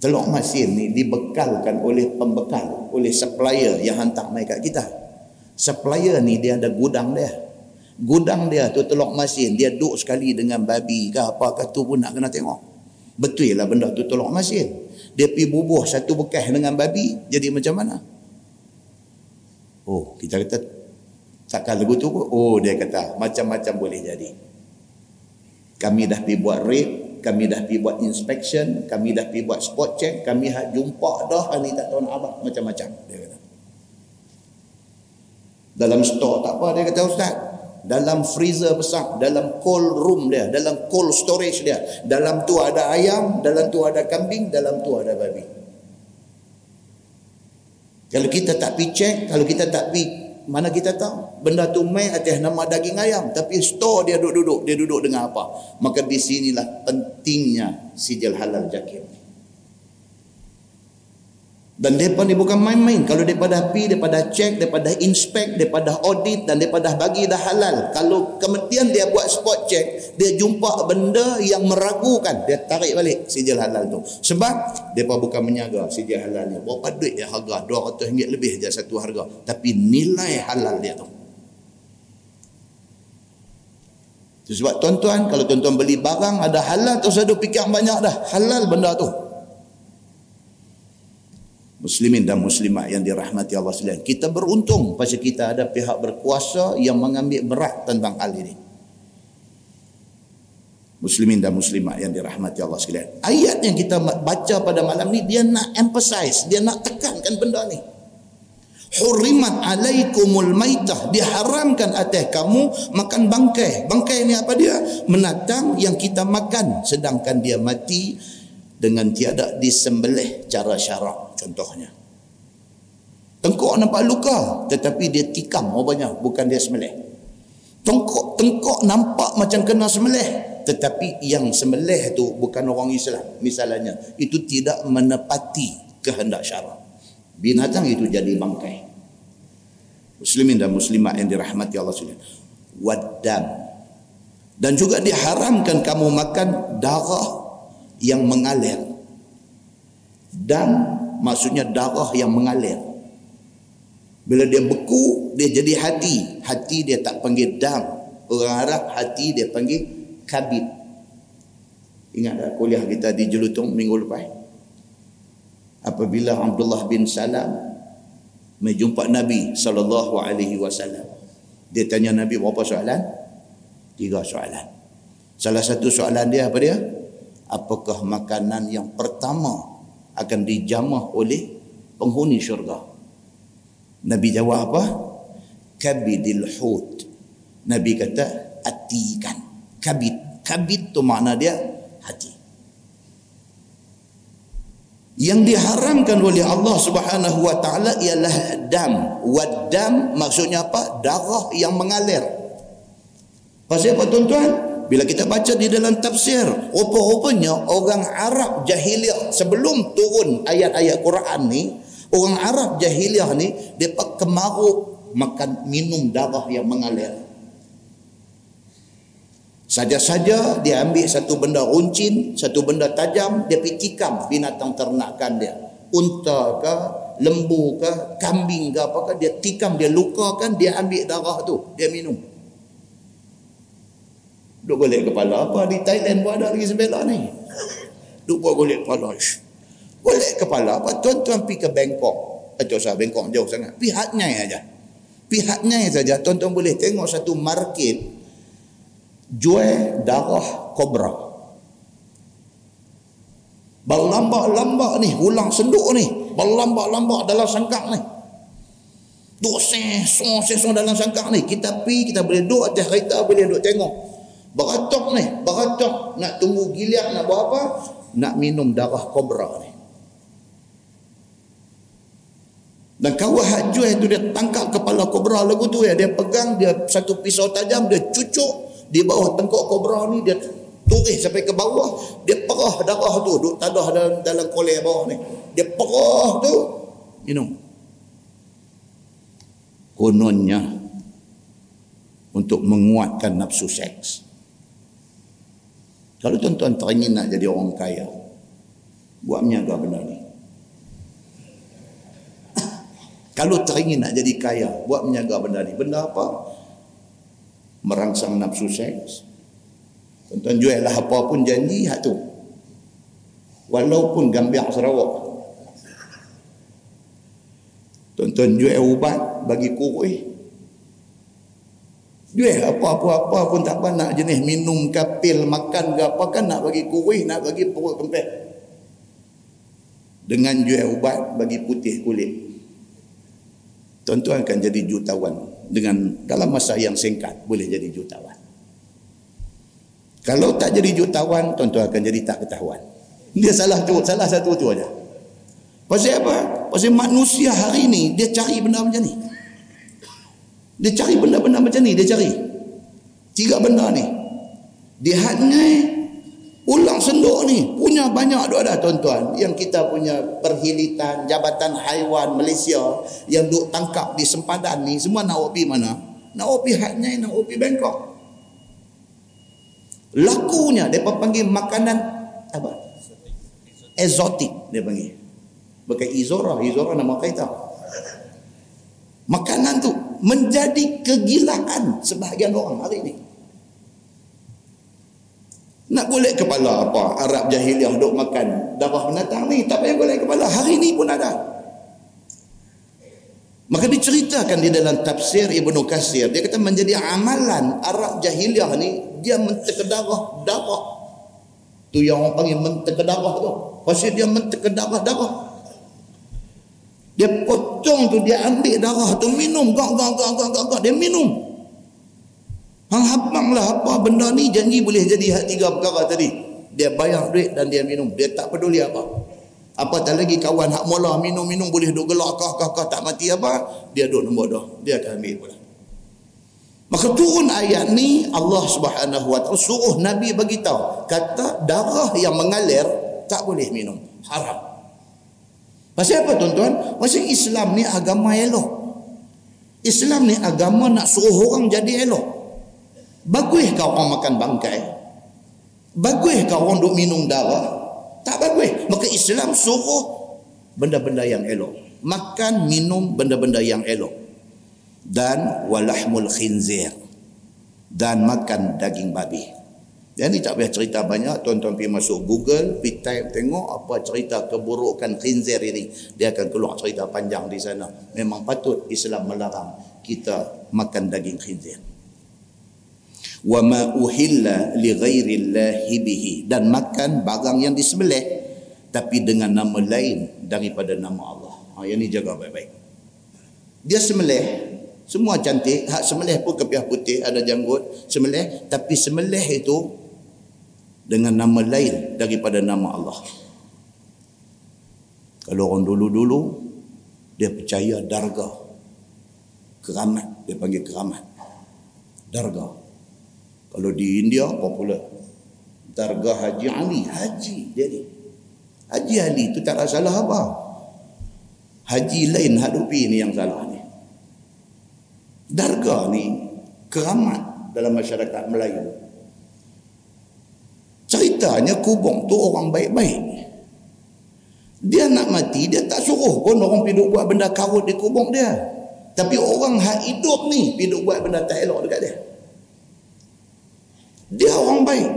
telur masin ni dibekalkan oleh pembekal oleh supplier yang hantar mai kat kita. Supplier ni dia ada gudang dia. Gudang dia tu telur masin dia duduk sekali dengan babi ke apa ke tu pun nak kena tengok. Betul lah benda tu telur masin dia pi bubuh satu bekas dengan babi jadi macam mana Oh, kita kata takkan lagu tu pun. Oh, dia kata macam-macam boleh jadi. Kami dah pergi buat raid kami dah pergi buat inspection kami dah pergi buat spot check kami hak jumpa dah ni tak tahu nak apa macam-macam dia kata dalam store tak apa dia kata ustaz dalam freezer besar dalam cold room dia dalam cold storage dia dalam tu ada ayam dalam tu ada kambing dalam tu ada babi kalau kita tak pi check kalau kita tak pi mana kita tahu? Benda tu mai atas nama daging ayam tapi store dia duduk-duduk dia duduk dengan apa? Maka di sinilah pentingnya sijil halal jakim dan mereka ni bukan main-main. Kalau mereka dah pi, mereka dah check, mereka dah inspect, mereka dah audit dan mereka dah bagi dah halal. Kalau kemudian dia buat spot check, dia jumpa benda yang meragukan, dia tarik balik sijil halal tu. Sebab mereka bukan menyaga sijil halal ni. Berapa duit dia harga? RM200 lebih je satu harga. Tapi nilai halal dia tu. Sebab tuan-tuan, kalau tuan-tuan beli barang ada halal, tu saya fikir banyak dah. Halal benda tu muslimin dan muslimat yang dirahmati Allah sekalian. Kita beruntung pasal kita ada pihak berkuasa yang mengambil berat tentang hal ini. Muslimin dan muslimat yang dirahmati Allah sekalian. Ayat yang kita baca pada malam ni dia nak emphasize, dia nak tekankan benda ni. Hurimat alaikumul maitah diharamkan atas kamu makan bangkai. Bangkai ni apa dia? Menatang yang kita makan sedangkan dia mati dengan tiada disembelih cara syarak contohnya. Tengkok nampak luka tetapi dia tikam rupanya bukan dia semelih. Tengkok tengkok nampak macam kena semelih tetapi yang semelih tu bukan orang Islam misalnya itu tidak menepati kehendak syarak. Binatang itu jadi bangkai. Muslimin dan muslimat yang dirahmati Allah sekalian. Waddam. Dan juga diharamkan kamu makan darah yang mengalir. Dan maksudnya darah yang mengalir. Bila dia beku dia jadi hati. Hati dia tak panggil dam. Orang Arab hati dia panggil kabit. Ingat tak kuliah kita di Jelutong minggu lepas? Apabila Abdullah bin Salam menjumpa Nabi sallallahu alaihi wasallam. Dia tanya Nabi berapa soalan? Tiga soalan. Salah satu soalan dia apa dia? Apakah makanan yang pertama akan dijamah oleh penghuni syurga. Nabi jawab apa? Kabidil hut. Nabi kata hati ikan. Kabid. Kabid tu makna dia hati. Yang diharamkan oleh Allah Subhanahu wa taala ialah dam. Wadam maksudnya apa? Darah yang mengalir. Pasal apa tuan-tuan? Bila kita baca di dalam tafsir rupa-rupanya orang Arab jahiliah sebelum turun ayat-ayat Quran ni orang Arab jahiliah ni dia kemaru makan minum darah yang mengalir. Saja-saja dia ambil satu benda runcin satu benda tajam dia pergi tikam binatang ternakan dia. Unta ke lembu ke kambing ke apakah dia tikam dia lukakan dia ambil darah tu dia minum Duk golek kepala apa di Thailand pun ada lagi sebelah ni. [laughs] Duk buat golek kepala. Golek kepala apa? Tuan-tuan pergi ke Bangkok. Atau eh, sah Bangkok jauh sangat. Pihaknya aja. Pihaknya saja tuan-tuan boleh tengok satu market jual darah kobra. Berlambak-lambak ni, ulang senduk ni. Berlambak-lambak dalam sangkak ni. Duk sesong, sesong dalam sangkak ni. Kita pi, kita boleh duduk atas kereta, boleh duduk tengok. Beratok ni, beratok nak tunggu giliak nak buat apa? Nak minum darah kobra ni. Dan kawah hajul itu dia tangkap kepala kobra lagu tu ya. Dia pegang, dia satu pisau tajam, dia cucuk di bawah tengkok kobra ni, dia turis sampai ke bawah, dia perah darah tu, duk tadah dalam, dalam kolej bawah ni. Dia perah tu, minum. Kononnya untuk menguatkan nafsu seks. Kalau tuan-tuan teringin nak jadi orang kaya, buat menyaga benda ni. [coughs] Kalau teringin nak jadi kaya, buat menyaga benda ni. Benda apa? Merangsang nafsu seks. Tuan-tuan jual lah apa pun janji, hak tu. Walaupun gambiak Sarawak. Tuan-tuan jual ubat bagi kurui. Jual apa-apa-apa pun tak apa nak jenis minum kapil, makan ke apa kan nak bagi kurih, nak bagi perut kempet. Dengan jual ubat bagi putih kulit. Tuan-tuan akan jadi jutawan dengan dalam masa yang singkat boleh jadi jutawan. Kalau tak jadi jutawan, tuan-tuan akan jadi tak ketahuan. Dia salah tu, salah satu tu aja. Pasal apa? Pasal manusia hari ni dia cari benda macam ni. Dia cari benda-benda macam ni, dia cari. Tiga benda ni. Dia hadngai ulang senduk ni. Punya banyak duk ada tuan-tuan. Yang kita punya perhilitan, Jabatan Haiwan Malaysia yang duk tangkap di sempadan ni, semua nak pergi mana? Nak pergi hadngai, nak pergi Bangkok. Lakunya, mereka panggil makanan apa? Exotic, dia panggil. Bukan Izora, Izora nama kita. Makanan tu menjadi kegilaan sebahagian orang hari ini. Nak boleh kepala apa? Arab jahiliah duk makan darah binatang ni. Tak payah boleh kepala. Hari ini pun ada. Maka diceritakan di dalam tafsir Ibnu Kasir. Dia kata menjadi amalan Arab jahiliah ni. Dia menteka darah. Darah. Tu yang orang panggil menteka darah tu. Pasal dia menteka darah. Dia potong tu dia ambil darah tu minum gak gak gak gak gak, dia minum. Hang habang lah apa benda ni janji boleh jadi hak tiga perkara tadi. Dia bayar duit dan dia minum. Dia tak peduli apa. Apa tak lagi kawan hak mula minum-minum boleh duk gelak kah kah kah tak mati apa. Dia duk nombor dah. Dia akan ambil pula. Maka turun ayat ni Allah Subhanahu Wa Taala suruh Nabi bagi tahu kata darah yang mengalir tak boleh minum. Haram. Pasal apa tuan-tuan? Pasal Islam ni agama elok. Islam ni agama nak suruh orang jadi elok. Bagus kau orang makan bangkai? Bagus kau orang duk minum darah? Tak bagus. Maka Islam suruh benda-benda yang elok. Makan, minum benda-benda yang elok. Dan walahmul khinzir. Dan makan daging babi. Yang ni tak payah cerita banyak. Tuan-tuan pergi masuk Google, pergi type tengok apa cerita keburukan khinzir ini. Dia akan keluar cerita panjang di sana. Memang patut Islam melarang kita makan daging khinzir. Ma uhilla li ghairillahi bihi dan makan barang yang disembelih tapi dengan nama lain daripada nama Allah. Ha yang ni jaga baik-baik. Dia sembelih semua cantik, hak sembelih pun kepiah putih, ada janggut, sembelih, tapi sembelih itu dengan nama lain daripada nama Allah. Kalau orang dulu-dulu dia percaya darga. Keramat, dia panggil keramat. Darga. Kalau di India popular. Darga Haji Ali, haji jadi. Haji Ali itu tak ada salah apa. Haji lain hadupi ni yang salah ni. Darga ni keramat dalam masyarakat Melayu ceritanya kubung tu orang baik-baik. Dia nak mati dia tak suruh pun orang pergi buat benda karut di kubung dia. Tapi orang hak hidup ni pergi buat benda tak elok dekat dia. Dia orang baik.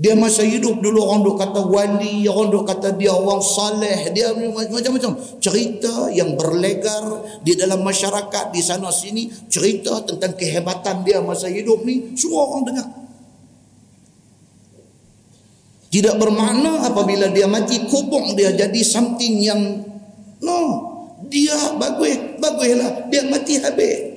Dia masa hidup dulu orang duk kata wali orang duk kata dia orang saleh dia macam-macam. Cerita yang berlegar di dalam masyarakat di sana sini cerita tentang kehebatan dia masa hidup ni semua orang dengar tidak bermakna apabila dia mati kubur dia jadi something yang no. Dia bagus, baguslah. Dia mati habis.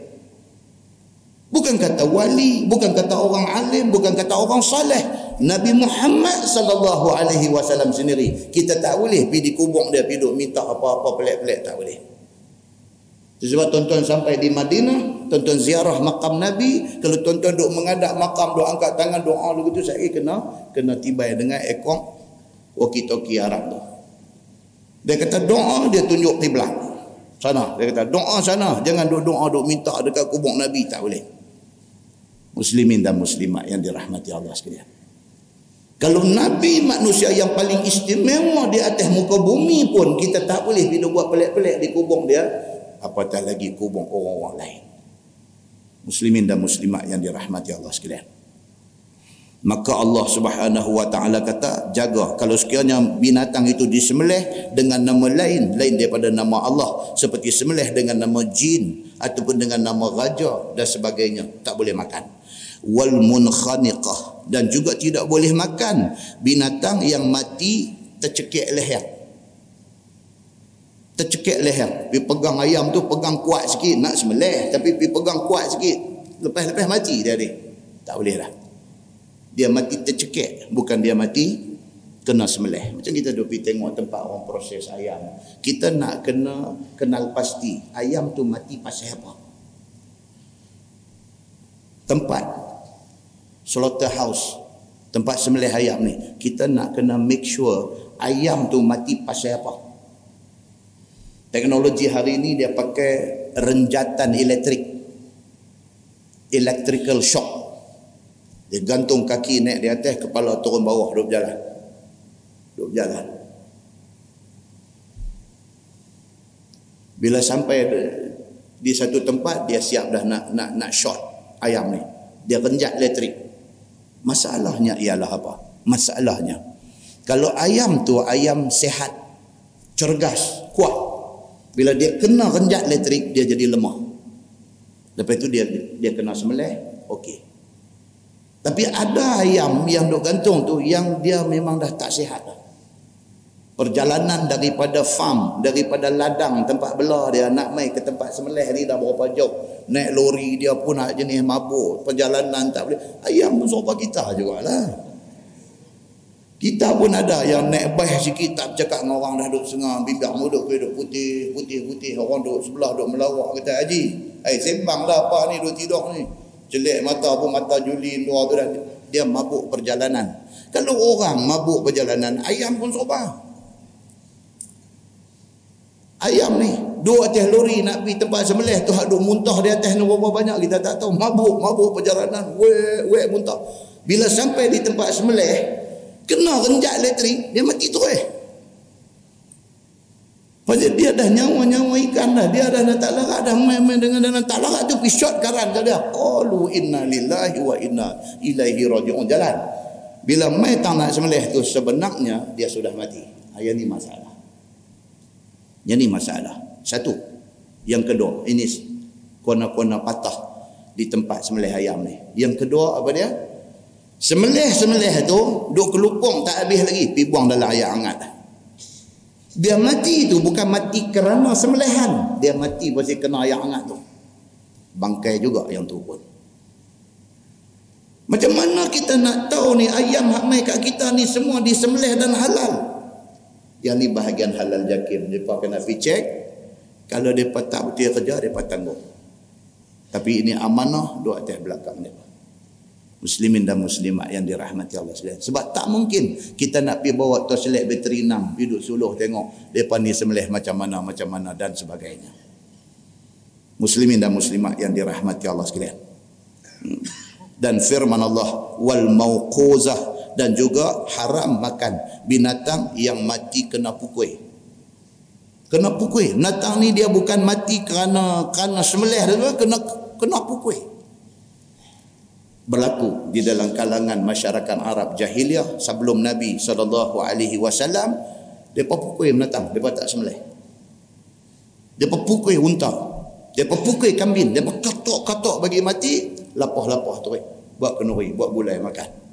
Bukan kata wali, bukan kata orang alim, bukan kata orang saleh. Nabi Muhammad sallallahu alaihi wasallam sendiri kita tak boleh pergi di kubur dia pergi minta apa-apa pelik-pelik tak boleh. Sebab tuan-tuan sampai di Madinah, tuan-tuan ziarah makam Nabi, kalau tuan-tuan duk mengadap makam, duk angkat tangan doa begitu saya kena kena tibai dengan ekor walkie-talkie Arab tu. Dia kata doa dia tunjuk kiblat. Sana, dia kata doa sana, jangan duk doa duk minta dekat kubur Nabi tak boleh. Muslimin dan muslimat yang dirahmati Allah sekalian. Kalau Nabi manusia yang paling istimewa di atas muka bumi pun kita tak boleh bila buat pelik-pelik di kubur dia, apatah lagi kubur orang-orang lain. Muslimin dan muslimat yang dirahmati Allah sekalian. Maka Allah Subhanahu wa taala kata jaga kalau sekiranya binatang itu disembelih dengan nama lain lain daripada nama Allah seperti sembelih dengan nama jin ataupun dengan nama raja dan sebagainya tak boleh makan. Wal munkhaniqah dan juga tidak boleh makan binatang yang mati tercekik leher tercekik leher pi pegang ayam tu pegang kuat sikit nak sembelih tapi pi pegang kuat sikit lepas-lepas mati dia dia tak boleh dah dia mati tercekik bukan dia mati kena sembelih. Macam kita duk pergi tengok tempat orang proses ayam. Kita nak kena kenal pasti ayam tu mati pasal apa. Tempat slaughterhouse, tempat sembelih ayam ni, kita nak kena make sure ayam tu mati pasal apa. Teknologi hari ini dia pakai renjatan elektrik. Electrical shock. Dia gantung kaki naik di atas, kepala turun bawah, duduk jalan duduk jalan bila sampai di satu tempat dia siap dah nak nak nak shot ayam ni. Dia renjat elektrik. Masalahnya ialah apa? Masalahnya kalau ayam tu ayam sehat cergas kuat bila dia kena renjat elektrik dia jadi lemah. Lepas itu dia dia kena sembelih okey. Tapi ada ayam yang duk gantung tu yang dia memang dah tak sihat dah. Perjalanan daripada farm daripada ladang tempat belah dia nak mai ke tempat semelih ni dah berapa jauh. Naik lori dia pun nak jenis mabuk perjalanan tak boleh. Ayam pun serupa kita jugalah kita pun ada yang naik baih sikit tak bercakap dengan orang dah duduk sengah bibir muduk ke duduk putih putih putih. Orang duduk sebelah duduk melawak kata haji eh sembang dah apa ni duduk tidur ni. Celik mata pun mata julin luar tu dah. Dia mabuk perjalanan. Kalau orang mabuk perjalanan ayam pun serupa ayam ni dua atas lori nak pergi tempat sembelih tu duk muntah di atas ni berapa banyak kita tak tahu. Mabuk mabuk perjalanan. Wek wek muntah. Bila sampai di tempat sembelih kena renjak elektrik dia mati tu eh pasal dia dah nyawa-nyawa ikan dah dia dah nak tak larat dah main-main dengan dana tak larat tu pergi shot karan ke dia qalu inna lillahi wa inna ilaihi raji'un jalan bila mai tak nak sembelih tu sebenarnya dia sudah mati ayat ni masalah yang ni masalah. Satu. Yang kedua, ini kona-kona patah di tempat semelih ayam ni. Yang kedua apa dia? Semelih-semelih tu duk kelupung tak habis lagi, pi buang dalam air hangat. Dia mati tu bukan mati kerana semelihan, dia mati pasal kena air hangat tu. Bangkai juga yang tu pun. Macam mana kita nak tahu ni ayam hak mai kat kita ni semua disembelih dan halal? Yang ni bahagian halal jakim. Mereka kena pergi cek. Kalau mereka tak betul kerja, mereka tanggung. Tapi ini amanah dua atas belakang mereka. Muslimin dan muslimat yang dirahmati Allah sekalian. Sebab tak mungkin kita nak pergi bawa selek bateri enam, duduk suluh tengok depa ni semelih macam mana macam mana dan sebagainya. Muslimin dan muslimat yang dirahmati Allah sekalian. Hmm. Dan firman Allah wal mauquzah dan juga haram makan binatang yang mati kena pukul. Kena pukul. Binatang ni dia bukan mati kerana kerana semelih dia kena kena pukul. Berlaku di dalam kalangan masyarakat Arab jahiliah sebelum Nabi sallallahu alaihi wasallam depa pukul binatang, depa tak semelih. Depa pukul unta. Depa pukul kambing, depa katok-katok bagi mati, lapah-lapah tu buat kenuri, buat gulai makan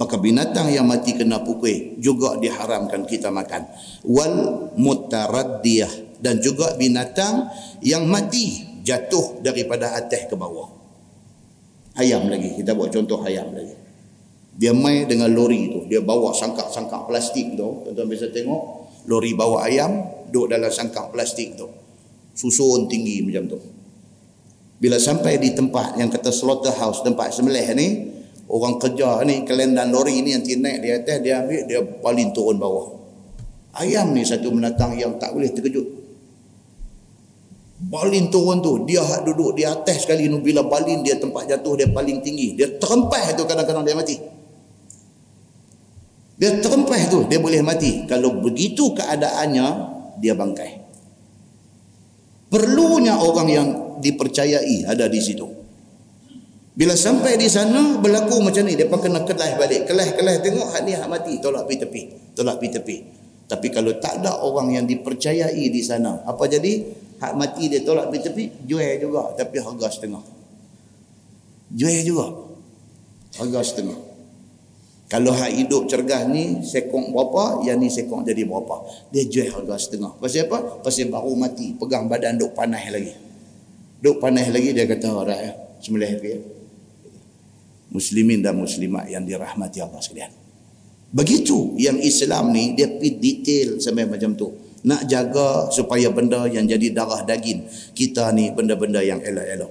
maka binatang yang mati kena pukul juga diharamkan kita makan wal mutaraddiyah dan juga binatang yang mati jatuh daripada atas ke bawah ayam lagi. Kita buat contoh ayam lagi. Dia mai dengan lori tu. Dia bawa sangkak-sangkak plastik tu. Tuan-tuan bisa tengok. Lori bawa ayam duduk dalam sangkak plastik tu. Susun tinggi macam tu. Bila sampai di tempat yang kata slaughterhouse tempat sembelih ni orang kerja ni kelendan lori ni yang naik di atas dia ambil dia paling turun bawah. Ayam ni satu menatang yang tak boleh terkejut balin turun tu dia hak duduk di atas sekali ni bila balin dia tempat jatuh dia paling tinggi. Dia terempas tu kadang-kadang dia mati. Dia terempas tu dia boleh mati. Kalau begitu keadaannya dia bangkai. Perlunya orang yang dipercayai ada di situ. Bila sampai di sana berlaku macam ni. Depa kena kelah balik. Kelah-kelah tengok hak ni hak mati. Tolak pi tepi. Tolak pi tepi. Tapi kalau tak ada orang yang dipercayai di sana, apa jadi? hak mati dia tolak pergi tepi jual juga tapi harga setengah. Jual juga harga setengah. Kalau hak hidup cergah ni sekong berapa yang ni sekong jadi berapa. Dia jual harga setengah. Pasal apa? Pasal baru mati pegang badan duk panas lagi. Duk panas lagi dia kata orang ya. Sembelih dia muslimin dan muslimat yang dirahmati Allah sekalian begitu yang Islam ni dia pergi detail sampai macam tu. Nak jaga supaya benda yang jadi darah daging kita ni benda-benda yang elok-elok.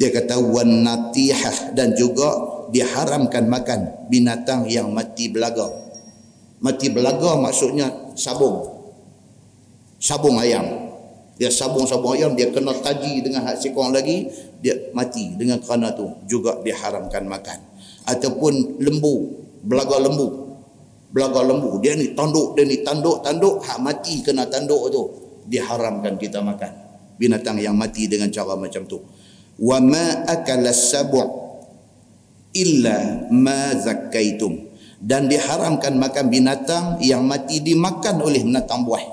Dia kata wan natihah dan juga diharamkan makan binatang yang mati belaga. Mati belaga maksudnya sabung. Sabung ayam. Dia sabung-sabung ayam dia kena taji dengan hak sikong lagi dia mati dengan kerana tu juga diharamkan makan. Ataupun lembu belaga lembu. Belaga lembu. Dia ni tanduk dia ni tanduk tanduk. Hak mati kena tanduk tu. Diharamkan kita makan. Binatang yang mati dengan cara macam tu. Wa ma akala sabu' illa ma zakkaitum. Dan diharamkan makan binatang yang mati dimakan oleh binatang buah.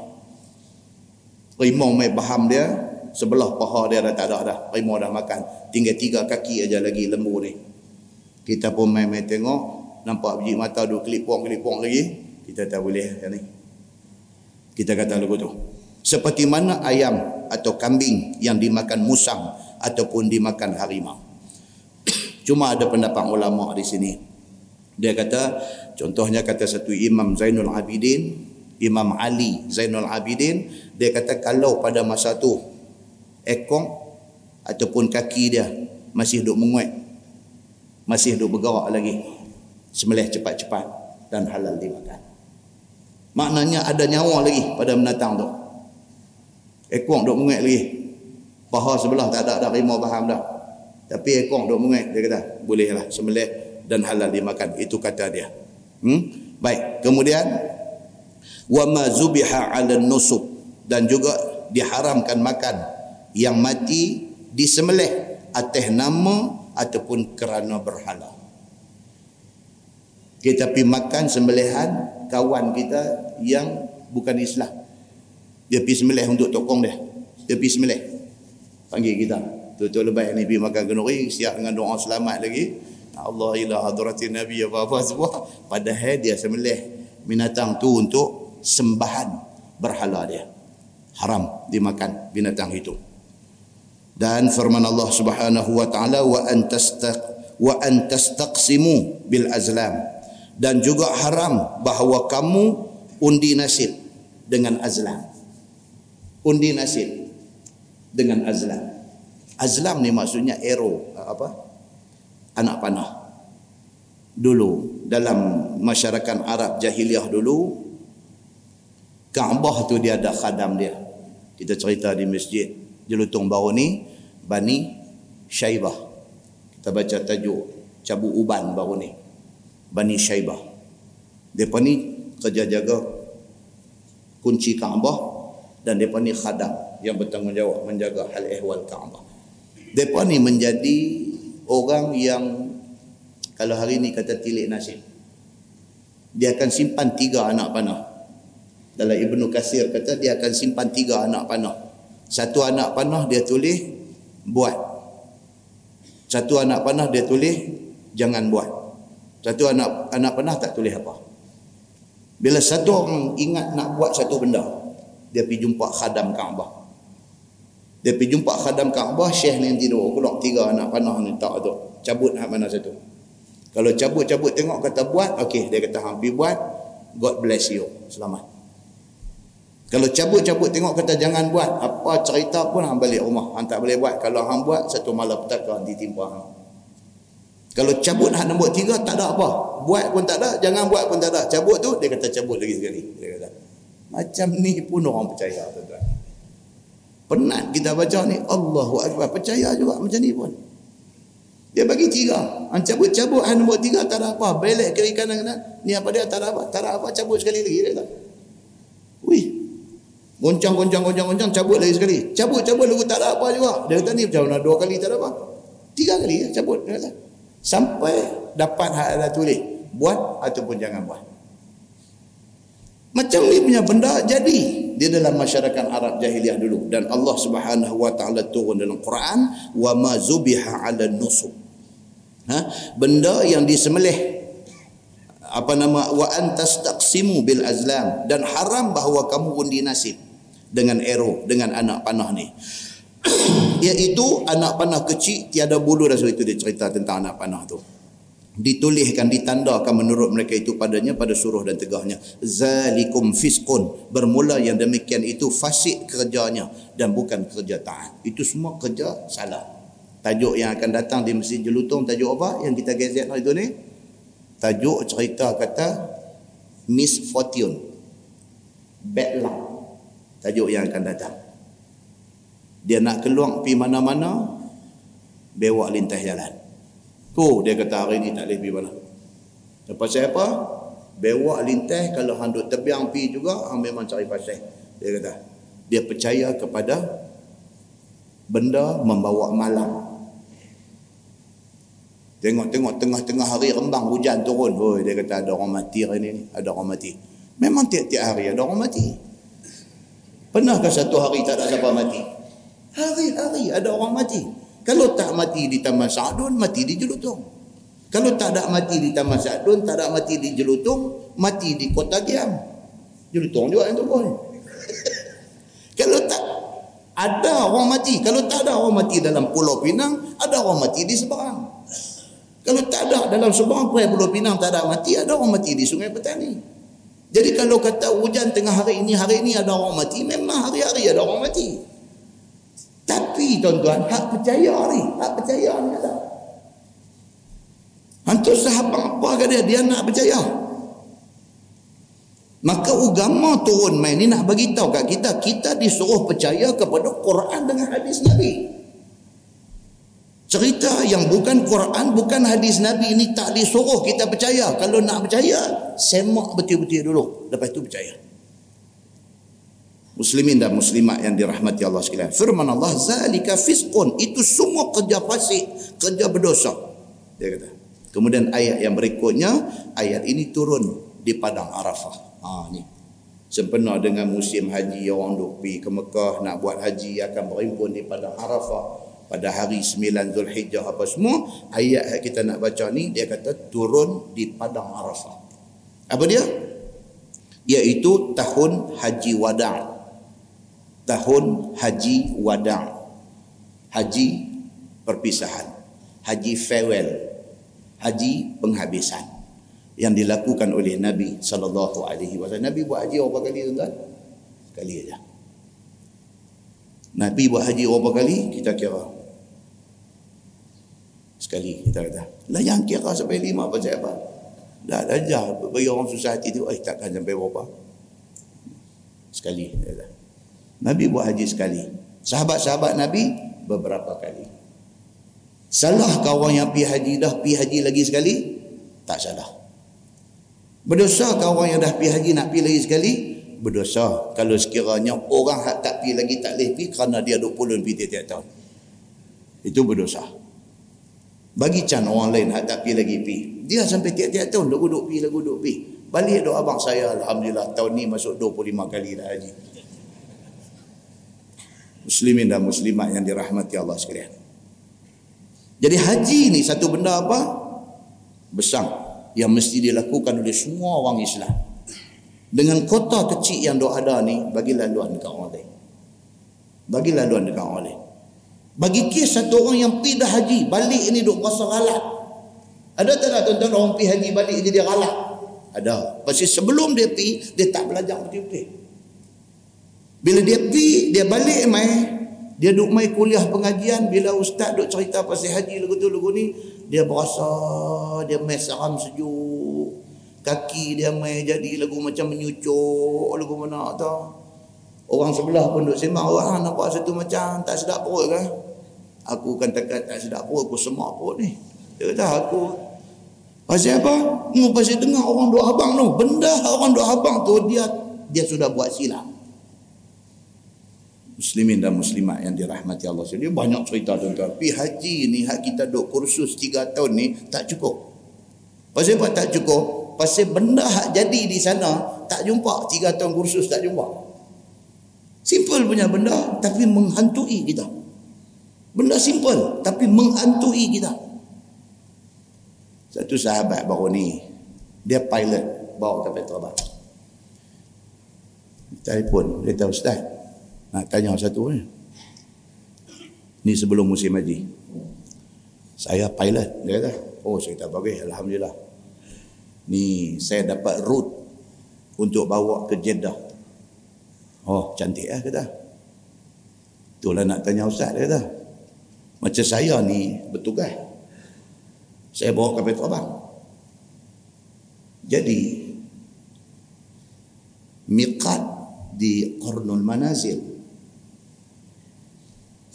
Rimau mai baham dia sebelah paha dia dah tak ada dah. Rimau dah makan. Tinggal tiga kaki aja lagi lembu ni. Kita pun mai-mai tengok nampak biji mata duk kelipong-kelipong lagi kita tak boleh yang ni. Kita kata lagu tu seperti mana ayam atau kambing yang dimakan musang ataupun dimakan harimau. [coughs] Cuma ada pendapat ulama di sini. Dia kata contohnya kata satu Imam Zainul Abidin Imam Ali Zainul Abidin dia kata kalau pada masa tu ekong ataupun kaki dia masih duk menguat masih duk bergerak lagi sembelih cepat-cepat dan halal dimakan. Maknanya ada nyawa lagi pada binatang tu. Ekong duk menguat lagi. Paha sebelah tak ada dah rimau faham dah. Tapi ekong duk menguat dia kata bolehlah sembelih dan halal dimakan. Itu kata dia. Hmm? Baik. Kemudian wa ma zubiha 'ala nusub dan juga diharamkan makan yang mati disembelih atas nama ataupun kerana berhala kita pergi makan sembelihan kawan kita yang bukan Islam. Dia pergi sembelih untuk tokong dia. Dia pergi sembelih. Panggil kita. Tu-tu lebay ni pergi makan kenuri siap dengan doa selamat lagi. Allah ilah hadratin Nabi apa-apa semua. Padahal dia sembelih. Binatang tu untuk sembahan berhala dia. Haram dimakan binatang itu. Dan firman Allah Subhanahu wa taala wa antastaq wa antastaqsimu bil azlam dan juga haram bahawa kamu undi nasib dengan azlam undi nasib dengan azlam azlam ni maksudnya arrow apa? Anak panah. Dulu dalam masyarakat Arab jahiliah dulu Kaabah tu dia ada khadam dia. Kita cerita di masjid. Jelutong Baru ni Bani Syaibah. Kita baca tajuk Cabu Uban baru ni Bani Syaibah. Mereka ni kerja jaga kunci Kaabah dan mereka ni khadam yang bertanggungjawab menjaga hal ehwal Kaabah. Mereka ni menjadi orang yang kalau hari ni kata tilik nasib. Dia akan simpan tiga anak panah. Dalam Ibnu Kasir kata dia akan simpan tiga anak panah. Satu anak panah dia tulis buat. Satu anak panah dia tulis jangan buat. Satu anak anak pernah tak tulis apa. Bila satu orang ingat nak buat satu benda, dia pergi jumpa khadam Kaabah. Dia pergi jumpa khadam Kaabah, Syekh ni tidur, keluar tiga anak panah ni tak tu. Cabut hak mana satu. Kalau cabut-cabut tengok kata buat, okey dia kata hang buat, God bless you. Selamat. Kalau cabut-cabut tengok kata jangan buat, apa cerita pun hang balik rumah. Hang tak boleh buat. Kalau hang buat, satu malapetaka nanti timpa hang. Kalau cabut hak nombor tiga, tak ada apa. Buat pun tak ada, jangan buat pun tak ada. Cabut tu, dia kata cabut lagi sekali. Dia kata, macam ni pun orang percaya. Tuan-tuan. Penat kita baca ni, Allahu Akbar. Percaya juga macam ni pun. Dia bagi tiga. Han cabut-cabut hak nombor tiga, tak ada apa. Belek kiri kanan kanan. Ni apa dia, tak ada apa. Tak ada apa, cabut sekali lagi. Dia kata, wih. Goncang, goncang, goncang, goncang, cabut lagi sekali. Cabut, cabut, lagu tak ada apa juga. Dia kata ni macam mana, dua kali tak ada apa. Tiga kali, ya, cabut. Dia kata, sampai dapat hak ada tulis. Buat ataupun jangan buat. Macam ni punya benda jadi di dalam masyarakat Arab jahiliah dulu. Dan Allah Subhanahu wa taala turun dalam Quran wa ma zubiha 'ala nusub. Ha? Benda yang disembelih apa nama wa antastaqsimu bil azlam. Dan haram bahawa kamu undi nasib dengan arrow dengan anak panah ni [coughs] iaitu anak panah kecil tiada bulu dah so itu dia cerita tentang anak panah tu. Dituliskan ditandakan menurut mereka itu padanya pada suruh dan tegahnya zalikum fiskun bermula yang demikian itu fasik kerjanya dan bukan kerja taat. Itu semua kerja salah. Tajuk yang akan datang di Masjid Jelutong tajuk apa yang kita gazet hari itu ni? Tajuk cerita kata misfortune. Bad luck. Tajuk yang akan datang dia nak keluar pergi mana-mana bewak lintas jalan tu dia kata hari ni tak boleh pergi mana lepas apa bewak lintas kalau handuk tebiang pergi juga hang memang cari pasal dia kata dia percaya kepada benda membawa malam Tengok-tengok tengah-tengah hari rembang hujan turun. Oh, dia kata ada orang mati hari ni. Ada orang mati. Memang tiap-tiap hari ada orang mati. Pernahkah satu hari tak ada siapa mati? Hari-hari ada orang mati. Kalau tak mati di Taman Sa'adun, mati di Jelutong. Kalau tak ada mati di Taman Sa'adun, tak ada mati di Jelutong, mati di Kota Giam. Jelutong juga yang tu pun. [laughs] Kalau tak ada orang mati. Kalau tak ada orang mati dalam Pulau Pinang, ada orang mati di Seberang. Kalau tak ada dalam perai Pulau Pinang tak ada mati, ada orang mati di Sungai Petani. Jadi kalau kata hujan tengah hari ini, hari ini ada orang mati, memang hari-hari ada orang mati. Tapi tuan-tuan, hak percaya ni, hak percaya ni ada. Hantu sahabat apa ke dia? Dia nak percaya. Maka agama turun main ni nak bagi tahu kat kita, kita disuruh percaya kepada Quran dengan hadis Nabi. Cerita yang bukan Quran, bukan hadis Nabi ini tak disuruh kita percaya. Kalau nak percaya, semak betul-betul dulu. Lepas itu percaya. Muslimin dan muslimat yang dirahmati Allah sekalian. Firman Allah, Zalika fiskun. Itu semua kerja fasik, kerja berdosa. Dia kata. Kemudian ayat yang berikutnya, ayat ini turun di Padang Arafah. Ha, ni. Sempena dengan musim haji, orang duk pergi ke Mekah, nak buat haji, akan berimpun di Padang Arafah pada hari 9 Zulhijjah apa semua ayat yang kita nak baca ni dia kata turun di padang Arafah apa dia iaitu tahun haji wada' tahun haji wada' haji perpisahan. Haji farewell. Haji penghabisan. Yang dilakukan oleh Nabi sallallahu alaihi wasallam. Nabi buat haji berapa kali tuan-tuan? Sekali aja. Nabi buat haji berapa kali? Kita kira sekali kita kata. Lah yang kira sampai lima apa saya apa? Dah ajar bagi orang susah hati tu eh takkan sampai berapa? Sekali kata. Nabi buat haji sekali. Sahabat-sahabat Nabi beberapa kali. Salah kau orang yang pergi haji dah pergi haji lagi sekali? Tak salah. Berdosa kau orang yang dah pergi haji nak pergi lagi sekali? Berdosa. Kalau sekiranya orang tak pergi lagi tak boleh pergi kerana dia 20 pergi tiap-tiap tahun. Itu berdosa. Bagi can orang lain hak tak pergi lagi pi. Dia sampai tiap-tiap tahun duk pi, lagu duk pi. Balik doa abang saya alhamdulillah tahun ni masuk 25 kali dah haji. Muslimin dan muslimat yang dirahmati Allah sekalian. Jadi haji ni satu benda apa? Besar yang mesti dilakukan oleh semua orang Islam. Dengan kota kecil yang dok ada ni bagi laluan dekat orang lain. Bagi laluan dekat orang lain. Bagi kes satu orang yang pergi dah haji, balik ini duk rasa galak. Ada tak nak tuan-tuan orang pergi haji balik jadi galak? Ada. Pasal sebelum dia pergi, dia tak belajar betul-betul. Bila dia pergi, dia balik mai, dia duk mai kuliah pengajian, bila ustaz duk cerita pasal haji lagu tu lagu ni, dia berasa dia mai seram sejuk. Kaki dia mai jadi lagu macam menyucuk lagu mana tau. Orang sebelah pun duk sembang, orang nampak satu macam tak sedap perut kan? Aku kan tekat tak sedap perut, aku semak perut ni. Dia kata aku, pasal apa? Mu pasal dengar orang duk abang tu. Benda orang duk abang tu, dia dia sudah buat silap. Muslimin dan muslimat yang dirahmati Allah. Dia banyak cerita tuan-tuan. Pi haji ni, hak kita duk kursus 3 tahun ni, tak cukup. Pasal apa tak cukup? Pasal benda hak jadi di sana, Tak jumpa. Tiga tahun kursus tak jumpa. Simple punya benda tapi menghantui kita. Benda simple tapi menghantui kita. Satu sahabat baru ni dia pilot bawa kapal terbang. Telefon dia tahu ustaz nak tanya satu ni. Ni sebelum musim haji. Saya pilot dia kata. Oh saya tak bagi alhamdulillah. Ni saya dapat route untuk bawa ke Jeddah Oh cantik lah kata. Itulah nak tanya Ustaz dia kata. Macam saya ni bertugas. Saya bawa kapal terbang. Jadi miqat di Qarnul Manazil.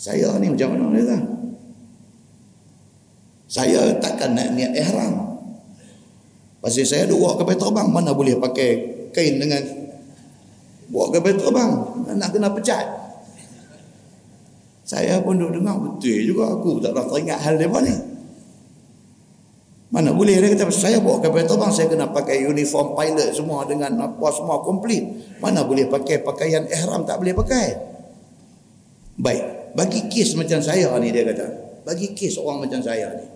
Saya ni macam mana dia kata? Saya takkan nak niat ihram. Pasal saya dua kapal terbang mana boleh pakai kain dengan Buat kapal terbang. Nak kena pecat. Saya pun duduk dengar betul juga aku tak nak teringat hal dia ni. Mana boleh dia kata saya bawa kapal terbang saya kena pakai uniform pilot semua dengan apa semua komplit. Mana boleh pakai pakaian ihram tak boleh pakai. Baik, bagi kes macam saya ni dia kata. Bagi kes orang macam saya ni.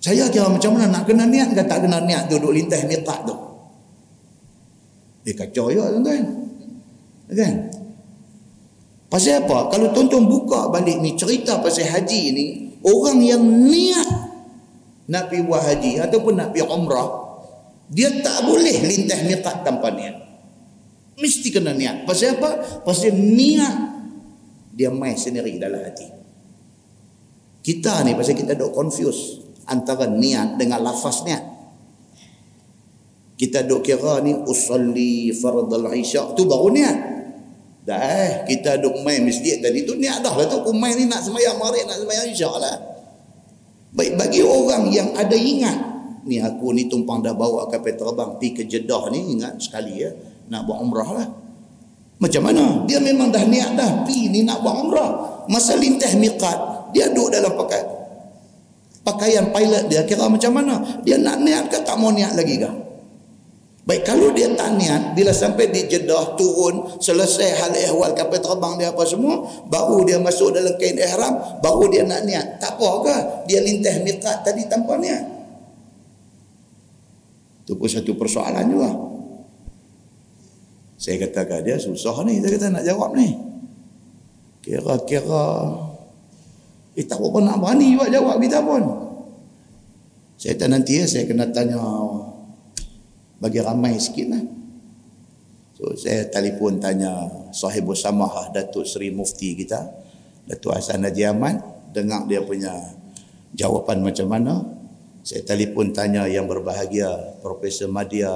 Saya kira macam mana nak kena niat ke tak kena niat duduk lintas miqat tu. Eh kacau ya tuan-tuan. Kan? Pasal apa? Kalau tuan-tuan buka balik ni cerita pasal haji ni, orang yang niat nak pergi buat haji ataupun nak pergi umrah, dia tak boleh lintas miqat tanpa niat. Mesti kena niat. Pasal apa? Pasal niat dia main sendiri dalam hati. Kita ni pasal kita dok confuse antara niat dengan lafaz niat. Kita duk kira ni usalli fardal isya tu baru niat. Dah eh kita duk main masjid tadi tu niat dah lah tu. Aku main ni nak sembahyang maghrib nak sembahyang isya lah. Baik bagi orang yang ada ingat ni aku ni tumpang dah bawa kapal terbang pergi ke Jeddah ni ingat sekali ya. Nak buat umrah lah macam mana dia memang dah niat dah pergi ni nak buat umrah masa lintas miqat dia duduk dalam pakai pakaian pilot dia kira macam mana dia nak niat ke tak mau niat lagi kah Baik kalau dia tak niat bila sampai di Jeddah turun selesai hal ehwal kapal terbang dia apa semua baru dia masuk dalam kain ihram baru dia nak niat. Tak apa ke? Dia lintas miqat tadi tanpa niat. Itu pun satu persoalan juga. Saya katakan dia susah ni dia kata nak jawab ni. Kira-kira eh tak apa nak berani juga jawab kita pun. Saya tak nanti ya saya kena tanya bagi ramai sikit lah. So saya telefon tanya sahibul samahah Datuk Seri Mufti kita, Datuk Hasan Haji Ahmad, dengar dia punya jawapan macam mana. Saya telefon tanya yang berbahagia Profesor Madia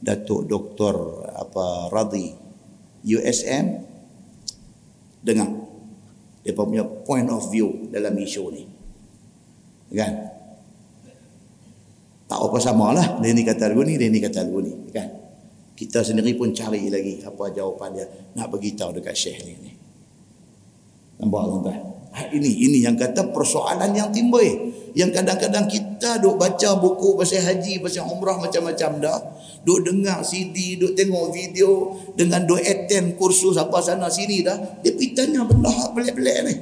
Datuk Doktor apa Radhi USM dengar. Dia punya point of view dalam isu ni. Kan? tak apa sama lah. Dia ni kata lagu ni dia ni kata lagu ni. Kan? Kita sendiri pun cari lagi apa jawapan dia nak beritahu dekat syekh ni. Nampak tuan-tuan ini ini yang kata persoalan yang timbul yang kadang-kadang kita duk baca buku pasal haji pasal umrah macam-macam dah duk dengar CD duk tengok video dengan duk attend kursus apa sana sini dah dia pergi tanya benda pelik-pelik ni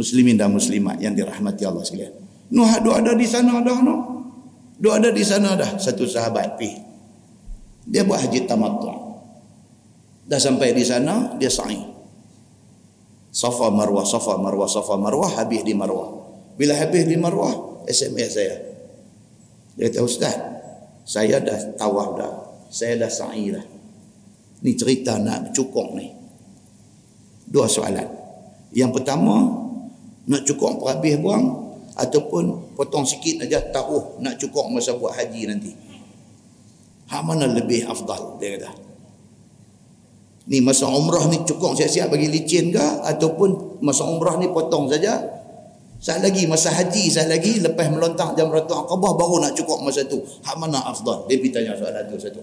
muslimin dan muslimat yang dirahmati Allah sekalian Nuh duk ada di sana dah no. Duk ada di sana dah satu sahabat pi. Dia buat haji tamattu. Dah sampai di sana dia sa'i. Safa Marwah, Safa Marwah, Safa Marwah habis di Marwah. Bila habis di Marwah, SMS saya. Dia kata ustaz, saya dah tawaf dah. Saya dah sa'i dah. Ni cerita nak cukup ni. Dua soalan. Yang pertama, nak cukup habis buang ataupun potong sikit aja tahu nak cukup masa buat haji nanti. Hak mana lebih afdal dia kata. Ni masa umrah ni cukup siap-siap bagi licin ke ataupun masa umrah ni potong saja. Saat lagi masa haji, saat lagi lepas melontar jam ratu Aqabah baru nak cukup masa tu. Hak mana afdal? Dia pergi tanya soalan tu satu.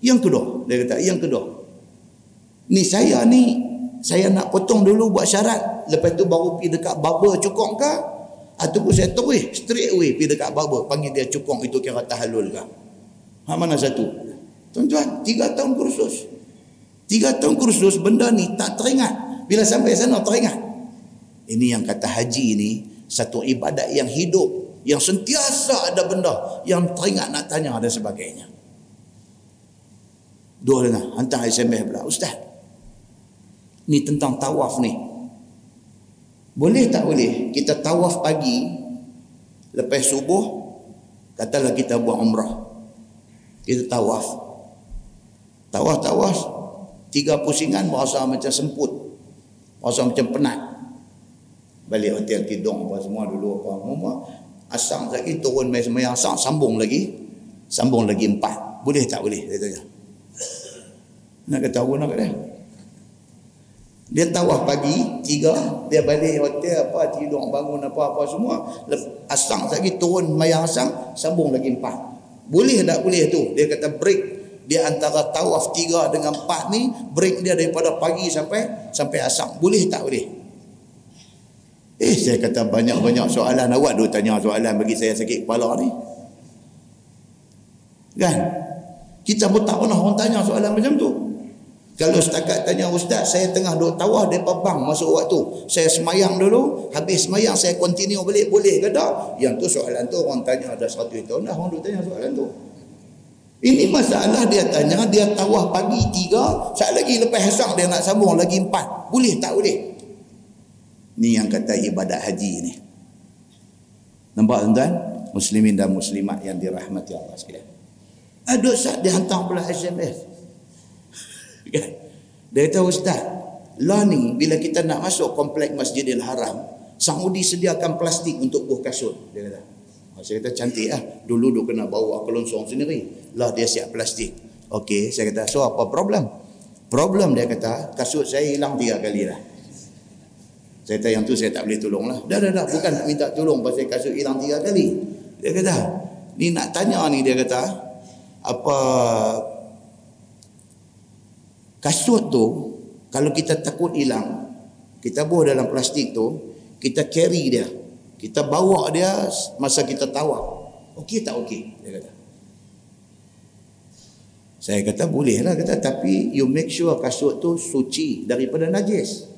Yang kedua, dia kata, yang kedua. Ni saya ni saya nak potong dulu buat syarat, lepas tu baru pergi dekat baba cukup ke ataupun saya terus straight away pergi dekat barber panggil dia cukong itu kira tahalul ke ha, mana satu tuan-tuan tiga tahun kursus tiga tahun kursus benda ni tak teringat. Bila sampai sana teringat. Ini yang kata haji ni satu ibadat yang hidup yang sentiasa ada benda yang teringat nak tanya dan sebagainya. Dua dengar hantar SMS pula. Ustaz ni tentang tawaf ni. Boleh tak boleh kita tawaf pagi lepas subuh katalah kita buat umrah. Kita tawaf. Tawaf-tawaf tiga pusingan berasa macam semput. Berasa macam penat. Balik hotel tidur apa semua dulu apa semua. Asang lagi turun mai sembahyang asang sambung lagi. Sambung lagi empat. Boleh tak boleh? Dia tanya. Nak kata apa nak kata? Dia tawaf pagi, tiga, dia balik hotel apa, tidur bangun apa-apa semua. Asang lagi turun mayang asang, sambung lagi empat. Boleh tak boleh tu? Dia kata break dia antara tawaf tiga dengan empat ni, break dia daripada pagi sampai sampai asang. Boleh tak boleh? Eh, saya kata banyak-banyak soalan. Awak duk tanya soalan bagi saya sakit kepala ni. Kan? Kita pun tak pernah orang tanya soalan macam tu. Kalau setakat tanya ustaz, saya tengah duduk tawah depa bang masuk waktu. Saya semayang dulu, habis semayang saya continue balik boleh ke tak? Yang tu soalan tu orang tanya ada satu tahun dah orang duk tanya soalan tu. Ini masalah dia tanya, dia tawah pagi tiga, saat lagi lepas hasang dia nak sambung lagi empat. Boleh tak boleh? Ni yang kata ibadat haji ni. Nampak tuan-tuan? Muslimin dan muslimat yang dirahmati Allah sekalian. Ada saat dia hantar pula SMS. [laughs] Kan? Dia kata ustaz, lah ni bila kita nak masuk komplek Masjidil Haram, Saudi sediakan plastik untuk buah kasut. Dia kata. Oh, saya kata cantik lah. Dulu dia kena bawa kelonsong sendiri. Lah dia siap plastik. Okey, saya kata, so apa problem? Problem dia kata, kasut saya hilang tiga kali lah. Saya kata, yang tu saya tak boleh tolong lah. Dah, dah, dah. Bukan nak minta tolong pasal kasut hilang tiga kali. Dia kata, ni nak tanya ni dia kata, apa kasut tu kalau kita takut hilang kita bawa dalam plastik tu kita carry dia kita bawa dia masa kita tawaf. Okey tak okey? Dia kata. Saya kata boleh lah kata. Tapi you make sure kasut tu suci daripada najis.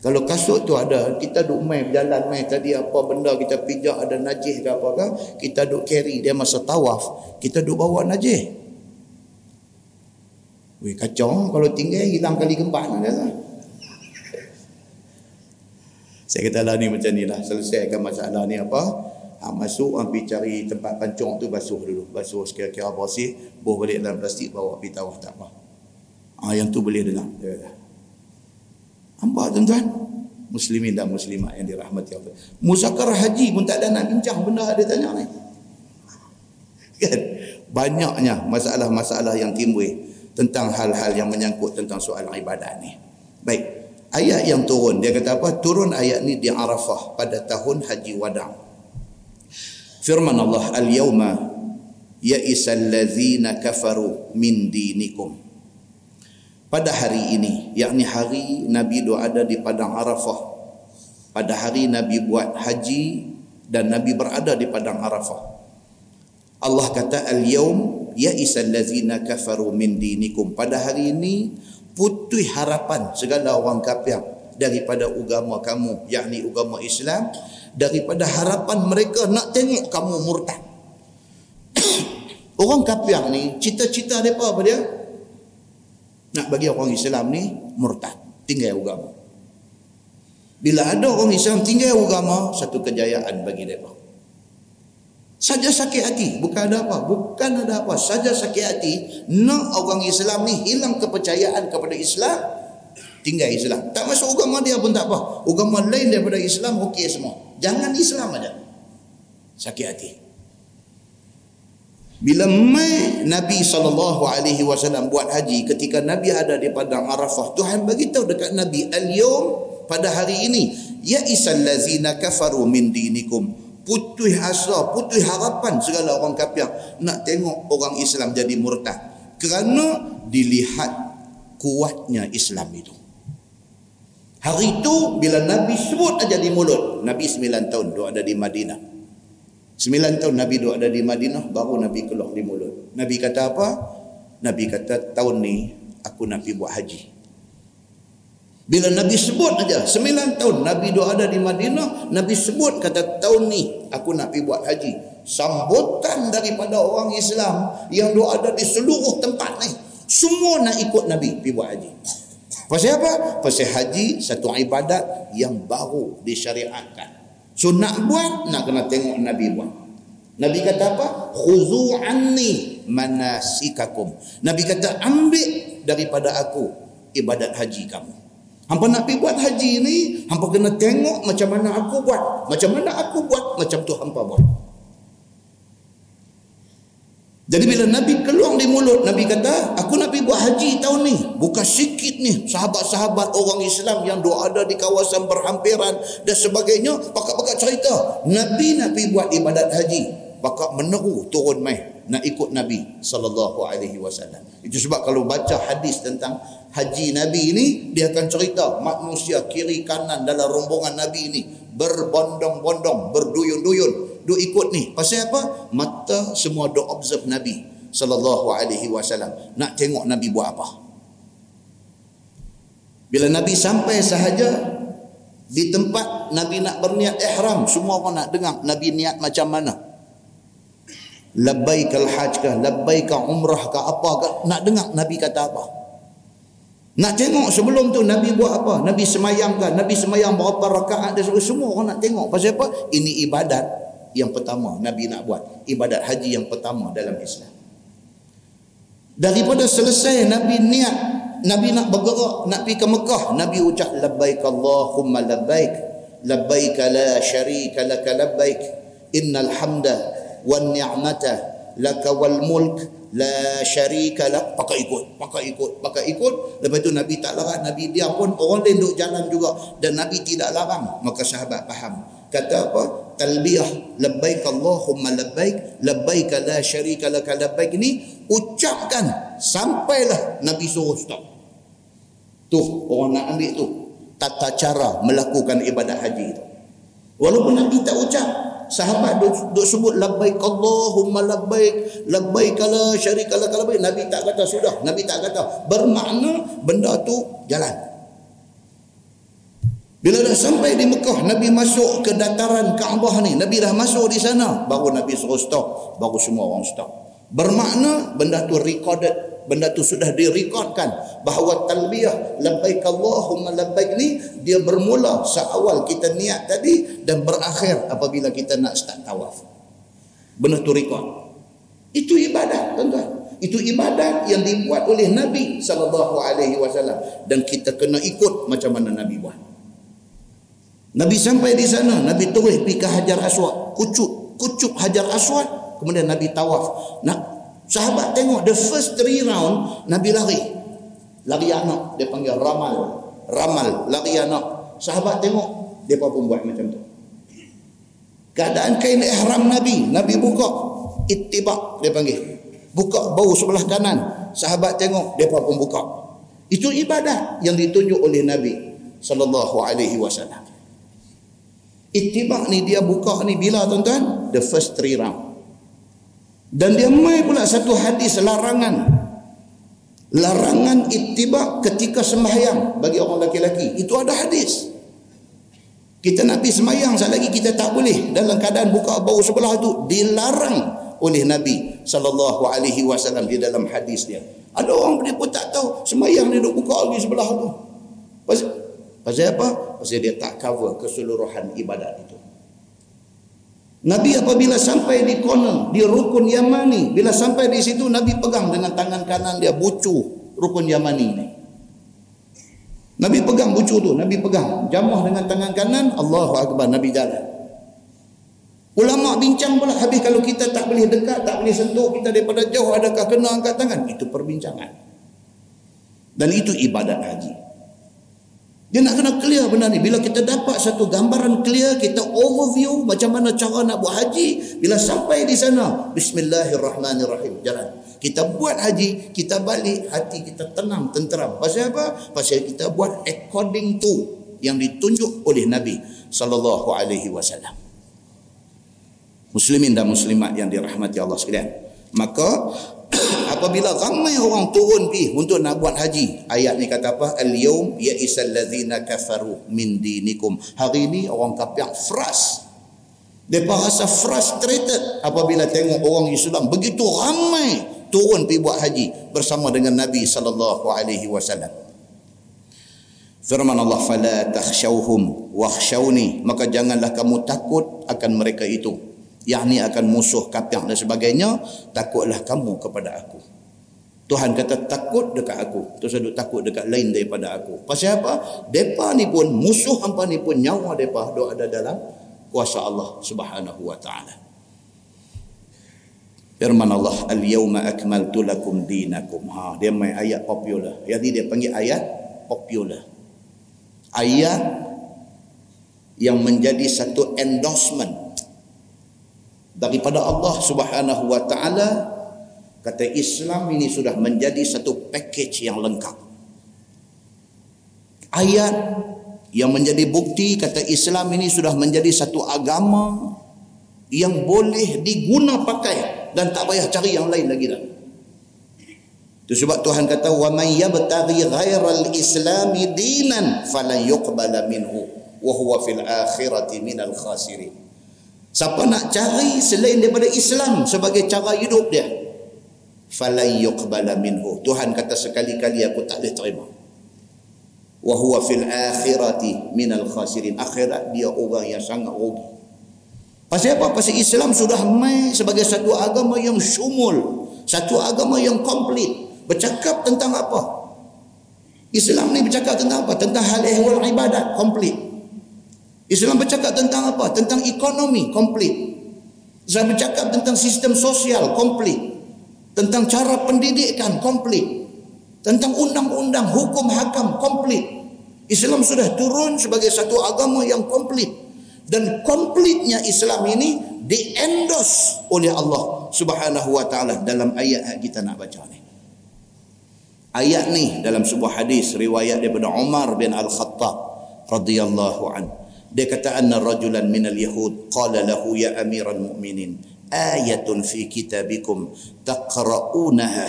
Kalau kasut tu ada kita duk main berjalan main tadi apa benda kita pijak ada najis ke apa ke kita duk carry dia masa tawaf kita duk bawa najis. Weh kacau. Kalau tinggal hilang kali keempat dia lah. Saya kata lah ni macam ni lah. Selesaikan masalah ni apa. Ha, masuk ambil cari tempat pancung tu basuh dulu. Basuh sekira-kira bersih. Buh balik dalam plastik bawa pergi tawaf tak apa. Ha, yang tu boleh dengar. Dia kata. Nampak tuan-tuan? Muslimin dan muslimat yang dirahmati Allah. Musakar haji pun tak ada nak bincang benda dia tanya ni. Kan? Banyaknya masalah-masalah yang timbul tentang hal-hal yang menyangkut tentang soal ibadat ni. Baik. Ayat yang turun, dia kata apa? Turun ayat ni di Arafah pada tahun Haji Wada'. Firman Allah, Al-yawma ya'isa allazina kafaru min dinikum. Pada hari ini, yakni hari Nabi doa ada di Padang Arafah. Pada hari Nabi buat haji dan Nabi berada di Padang Arafah. Allah kata al-yawm ya isallazina kafaru min dinikum pada hari ini putus harapan segala orang kafir daripada agama kamu yakni agama Islam daripada harapan mereka nak tengok kamu murtad. [coughs] Orang kafir ni cita-cita depa apa dia? Nak bagi orang Islam ni murtad tinggal agama. Bila ada orang Islam tinggal agama satu kejayaan bagi depa Saja sakit hati, bukan ada apa, bukan ada apa, saja sakit hati nak orang Islam ni hilang kepercayaan kepada Islam, tinggal Islam. Tak masuk agama dia pun tak apa. Agama lain daripada Islam okey semua. Jangan Islam aja. Sakit hati. Bila mai Nabi saw buat haji ketika Nabi ada di padang Arafah, Tuhan bagi tahu dekat Nabi, "Al-yawm pada hari ini, ya isal lazina kafaru min dinikum." Putus asa, putus harapan segala orang kafir nak tengok orang Islam jadi murtad. Kerana dilihat kuatnya Islam itu. Hari itu bila Nabi sebut aja di mulut, Nabi sembilan tahun duduk ada di Madinah. Sembilan tahun Nabi duduk ada di Madinah, baru Nabi keluar di mulut. Nabi kata apa? Nabi kata tahun ni aku nak pergi buat haji. Bila Nabi sebut aja sembilan tahun Nabi duduk ada di Madinah, Nabi sebut kata tahun ni aku nak pergi buat haji. Sambutan daripada orang Islam yang duduk ada di seluruh tempat ni. Semua nak ikut Nabi pergi buat haji. Pasal apa? Pasal haji satu ibadat yang baru disyariatkan. So nak buat, nak kena tengok Nabi buat. Nabi kata apa? Khuzu anni manasikakum. Nabi kata ambil daripada aku ibadat haji kamu. Hampa nak pergi buat haji ni, hampa kena tengok macam mana aku buat. Macam mana aku buat, macam tu hampa buat. Jadi bila Nabi keluar di mulut, Nabi kata, aku nak pergi buat haji tahun ni. Bukan sikit ni sahabat-sahabat orang Islam yang doa ada di kawasan berhampiran dan sebagainya. Pakat-pakat cerita, Nabi nak pergi buat ibadat haji. Pakat meneru turun mai nak ikut Nabi sallallahu alaihi wasallam. Itu sebab kalau baca hadis tentang haji Nabi ini, dia akan cerita manusia kiri kanan dalam rombongan Nabi ini berbondong-bondong, berduyun-duyun. Duk ikut ni. Pasal apa? Mata semua duk observe nabi sallallahu alaihi wasallam. Nak tengok nabi buat apa? Bila nabi sampai sahaja di tempat nabi nak berniat ihram semua orang nak dengar nabi niat macam mana labbaik al-hajj kah labbaik umrah kah apa kah nak dengar nabi kata apa nak tengok sebelum tu Nabi buat apa? Nabi semayang kan? Nabi semayang berapa rakaat dan semua orang nak tengok. Pasal apa? Ini ibadat yang pertama Nabi nak buat ibadat haji yang pertama dalam Islam daripada selesai Nabi niat Nabi nak bergerak nak pergi ke Mekah Nabi ucap labbaik Allahumma labbaik labbaik la syarika laka labbaik innal hamda wan ni'mata laka wal mulk la syarika lak. Pakai ikut pakai ikut pakai ikut. Lepas tu Nabi tak larang Nabi dia pun orang lain duduk jalan juga. Dan Nabi tidak larang. Maka sahabat faham. Kata apa? Talbiyah labbaik Allahumma labbaik labbaik la syarika laka labbaik. Ini ucapkan sampailah Nabi suruh stop. Tu orang nak ambil tu. Tata cara melakukan ibadat haji itu. Walaupun Nabi tak ucap sahabat duk, duk sebut labbaik Allahumma labbaik labbaik la syarika laka labbaik Nabi tak kata sudah Nabi tak kata bermakna benda tu jalan bila dah sampai di Mekah, Nabi masuk ke dataran Kaabah ni. Nabi dah masuk di sana. Baru Nabi suruh stop. Baru semua orang stop. Bermakna benda tu recorded. Benda tu sudah direkodkan. Bahawa talbiyah labbaik Allahumma labbaik ni. Dia bermula seawal kita niat tadi. Dan berakhir apabila kita nak start tawaf. Benda tu record. Itu ibadat tuan-tuan. Itu ibadat yang dibuat oleh Nabi SAW. Dan kita kena ikut macam mana Nabi buat. Nabi sampai di sana, Nabi terus pergi ke Hajar Aswad, kucuk, kucuk Hajar Aswad, kemudian Nabi tawaf. Nak sahabat tengok the first three round Nabi lari. Lari anak, dia panggil ramal. Ramal, lari anak. Sahabat tengok, dia pun buat macam tu. Keadaan kain ihram Nabi, Nabi buka, ittibak dia panggil. Buka bau sebelah kanan. Sahabat tengok, dia pun buka. Itu ibadah yang ditunjuk oleh Nabi sallallahu alaihi wasallam. Itibak ni dia buka ni bila tuan-tuan? The first three round. Dan dia mai pula satu hadis larangan. Larangan itibak ketika sembahyang bagi orang lelaki-lelaki. Itu ada hadis. Kita nak pergi sembahyang sekali lagi kita tak boleh dalam keadaan buka bau sebelah tu dilarang oleh Nabi sallallahu alaihi wasallam di dalam hadis dia. Ada orang dia pun tak tahu sembahyang dia duk buka lagi sebelah tu. Pasal Pasal apa? Pasal dia tak cover keseluruhan ibadat itu. Nabi apabila sampai di corner, di rukun Yamani, bila sampai di situ Nabi pegang dengan tangan kanan dia bucu rukun Yamani ini. Nabi pegang bucu tu, Nabi pegang. Jamah dengan tangan kanan, Allahu Akbar, Nabi jalan. Ulama bincang pula habis kalau kita tak boleh dekat, tak boleh sentuh kita daripada jauh adakah kena angkat tangan? Itu perbincangan. Dan itu ibadat haji. Dia nak kena clear benda ni. Bila kita dapat satu gambaran clear, kita overview macam mana cara nak buat haji. Bila sampai di sana, Bismillahirrahmanirrahim. Jalan. Kita buat haji, kita balik, hati kita tenang, tenteram. Pasal apa? Pasal kita buat according to yang ditunjuk oleh Nabi sallallahu alaihi wasallam. Muslimin dan muslimat yang dirahmati Allah sekalian. Maka [coughs] apabila ramai orang turun pi untuk nak buat haji, ayat ni kata apa? Al-yawm ya'isal ladzina kafaru min dinikum. Hari ini orang kafir frust. Mereka rasa frustrated apabila tengok orang Islam begitu ramai turun pi buat haji bersama dengan Nabi sallallahu alaihi wasallam. Firman Allah fala takhshawhum wakhshawni maka janganlah kamu takut akan mereka itu yakni akan musuh kafir dan sebagainya takutlah kamu kepada aku. Tuhan kata takut dekat aku. Terus ada takut dekat lain daripada aku. Pasal apa? Depa ni pun musuh hampa ni pun nyawa depa do ada dalam kuasa Allah Subhanahu wa taala. Firman Allah al-yawma akmaltu lakum dinakum. Ha dia main ayat popular. Jadi dia panggil ayat popular. Ayat yang menjadi satu endorsement daripada Allah Subhanahu wa taala kata Islam ini sudah menjadi satu package yang lengkap ayat yang menjadi bukti kata Islam ini sudah menjadi satu agama yang boleh diguna pakai dan tak payah cari yang lain lagi dah. Itu sebab Tuhan kata wa man yabtaghi ghairal islami dinan falan yuqbala minhu wa huwa fil akhirati minal khasirin. Siapa nak cari selain daripada Islam sebagai cara hidup dia falan yuqbala minhu. Tuhan kata sekali-kali aku tak boleh terima. Wa huwa fil akhirati minal khasirin. Akhirat dia orang yang sangat rugi. Pasal apa? Pasal Islam sudah mai sebagai satu agama yang syumul, satu agama yang komplit bercakap tentang apa? Islam ni bercakap tentang apa? Tentang hal ehwal ibadat komplit. Islam bercakap tentang apa? Tentang ekonomi komplit. Islam bercakap tentang sistem sosial komplit. Tentang cara pendidikan komplit. Tentang undang-undang hukum hakam komplit. Islam sudah turun sebagai satu agama yang komplit. Dan komplitnya Islam ini diendos oleh Allah Subhanahu wa taala dalam ayat yang kita nak baca ni. Ayat ni dalam sebuah hadis riwayat daripada Umar bin Al-Khattab radhiyallahu an. Dia kata anna rajulan min al-yahud qala lahu ya amiral mu'minin ayatun fi kitabikum taqra'unaha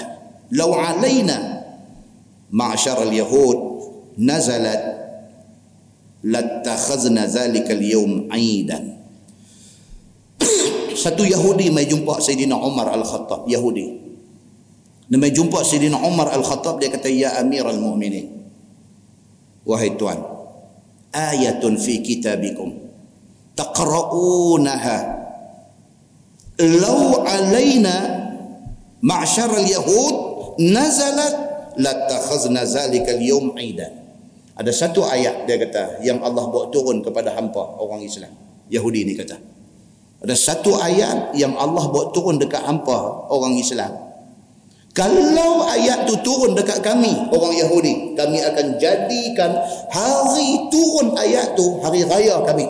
law alaina ma'syar al-yahud nazalat latakhazna zalika al-yawm 'aidan. Satu Yahudi mai jumpa Sayyidina Umar Al-Khattab, Yahudi. Dia mai jumpa Sayyidina Umar Al-Khattab dia kata ya Amirul Mukminin. Wahai tuan, ayatun fi kitabikum taqra'unaha law alaina ma'syar al-yahud nazalat latakhazna zalika al-yawm 'aidan. Ada satu ayat dia kata yang Allah buat turun kepada hampa orang Islam. Yahudi ni kata. Ada satu ayat yang Allah buat turun dekat hampa orang Islam kalau ayat tu turun dekat kami orang Yahudi, kami akan jadikan hari turun ayat tu hari raya kami.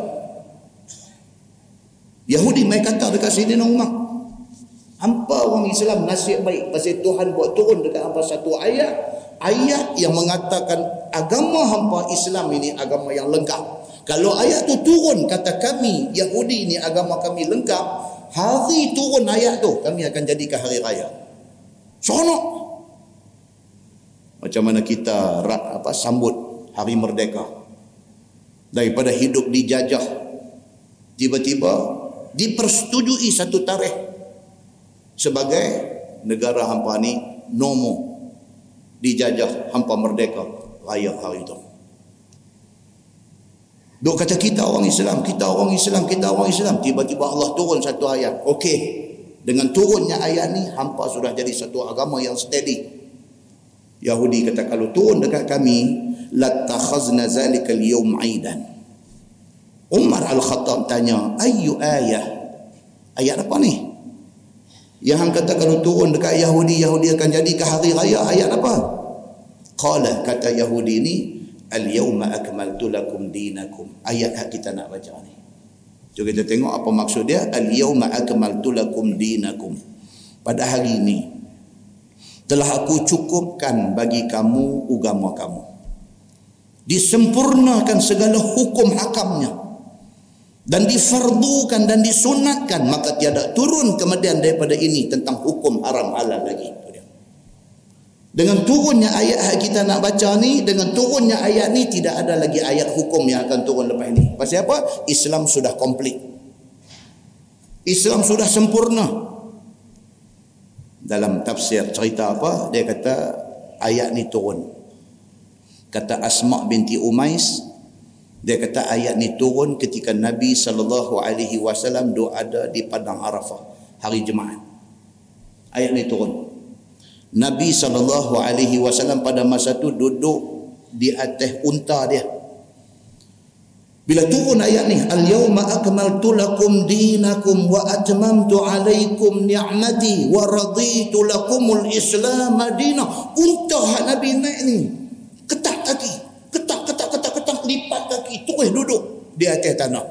Yahudi mai kata dekat sini Umar. Hampa orang Islam nasib baik pasal Tuhan buat turun dekat hampa satu ayat, ayat yang mengatakan agama hampa Islam ini agama yang lengkap. Kalau ayat tu turun kata kami Yahudi ini agama kami lengkap, hari turun ayat tu kami akan jadikan hari raya. Seronok. Macam mana kita apa sambut hari merdeka. Daripada hidup dijajah. Tiba-tiba dipersetujui satu tarikh. Sebagai negara hampa ni nomo. Dijajah hampa merdeka. Raya hari itu. Duk kata kita orang Islam, kita orang Islam, kita orang Islam. Tiba-tiba Allah turun satu ayat. Okey, dengan turunnya ayat ni hampa sudah jadi satu agama yang steady. Yahudi kata kalau turun dekat kami latakhazna zalika al-yawm aidan. Umar Al-Khattab tanya, "Ayu ayah?" Ayat apa ni? Yang hang kata kalau turun dekat Yahudi, Yahudi akan jadi ke hari raya ayat apa? Qala kata Yahudi ni, "Al-yawma akmaltu lakum dinakum." Ayat yang kita nak baca ni. Jom kita tengok apa maksud dia. Al-yawma akmaltu lakum dinakum. Pada hari ini telah aku cukupkan bagi kamu agama kamu. disempurnakan segala hukum hakamnya dan difardukan dan disunatkan maka tiada turun kemudian daripada ini tentang hukum haram halal lagi dengan turunnya ayat yang kita nak baca ni dengan turunnya ayat ni tidak ada lagi ayat hukum yang akan turun lepas ni pasal apa? Islam sudah komplit. Islam sudah sempurna. Dalam tafsir cerita apa dia kata ayat ni turun. Kata Asma binti Umais dia kata ayat ni turun ketika Nabi sallallahu alaihi wasallam doa ada di padang Arafah hari Jumaat. Ayat ni turun. Nabi sallallahu alaihi wasallam pada masa tu duduk di atas unta dia. Bila turun ayat ni, "Al-yauma akmaltu lakum dinakum wa atmamtu alaikum ni'mati wa raditu lakumul Islam madinah." Unta Nabi naik ni, ketak kaki lipat kaki terus duduk di atas tanah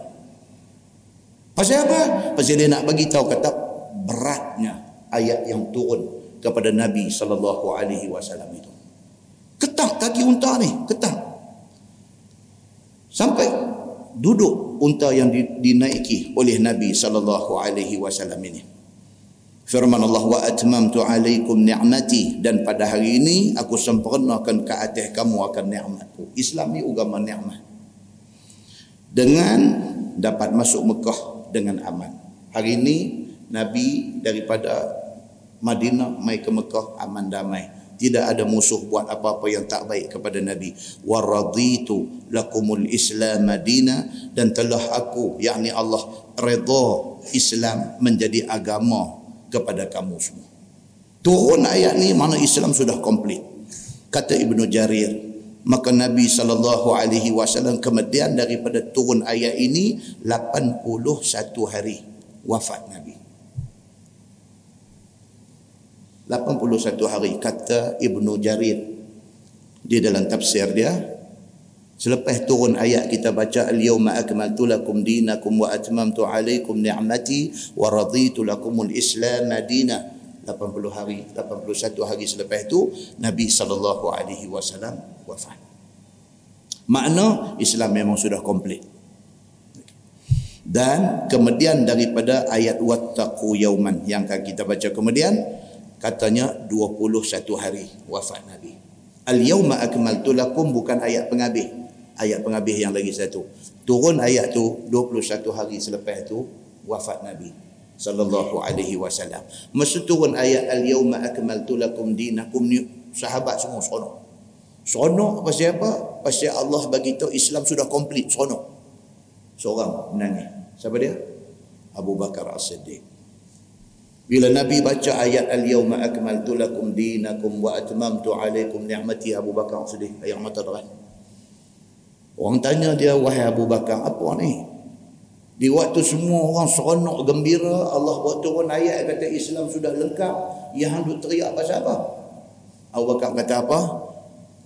pasal apa? pasal dia nak bagi tahu kata beratnya ayat yang turun kepada Nabi sallallahu alaihi wasallam itu. Ketak kaki unta ni ketak sampai duduk unta yang dinaiki oleh Nabi sallallahu alaihi wasallam ini. Firman Allah wa atmamtu alaikum ni'mati. Dan pada hari ini aku sempurnakan ke atas kamu akan nikmatku Islam ni agama nikmat dengan dapat masuk Mekah dengan aman. Hari ini Nabi daripada Madinah mai ke Mekah aman damai tidak ada musuh buat apa-apa yang tak baik kepada Nabi wa raditu lakumul islam madina dan telah aku yakni Allah redha Islam menjadi agama kepada kamu semua. Turun ayat ni mana Islam sudah komplit. Kata Ibnu Jarir, maka Nabi sallallahu alaihi wasallam kemudian daripada turun ayat ini 81 hari wafat Nabi. 81 hari kata Ibnu Jarir di dalam tafsir dia Selepas turun ayat kita baca al-yawma akmaltu lakum dinakum wa atmamtu alaikum ni'mati wa raditu lakumul islam madina 80 hari 81 hari selepas itu Nabi sallallahu alaihi wasallam wafat. Makna Islam memang sudah komplit. Dan kemudian daripada ayat wattaqu yauman yang akan kita baca kemudian katanya 21 hari wafat Nabi. Al-yawma akmaltu lakum bukan ayat penghabis ayat penghabis yang lagi satu. Turun ayat tu 21 hari selepas tu wafat Nabi sallallahu alaihi wasallam. Masa turun ayat al-yauma akmaltu lakum dinakum ni sahabat semua seronok. Seronok pasal apa? Pasal Allah bagi tahu Islam sudah komplit, seronok. Seorang menangis. Siapa dia? Abu Bakar As-Siddiq. Bila Nabi baca ayat al-yauma akmaltu lakum dinakum wa atmamtu alaikum ni'mati Abu Bakar As-Siddiq ayat mata deras. Orang tanya dia, wahai Abu Bakar, apa ni? Di waktu semua orang seronok gembira, Allah buat turun ayat kata Islam sudah lengkap. Yang hendak teriak pasal apa? Abu Bakar kata apa?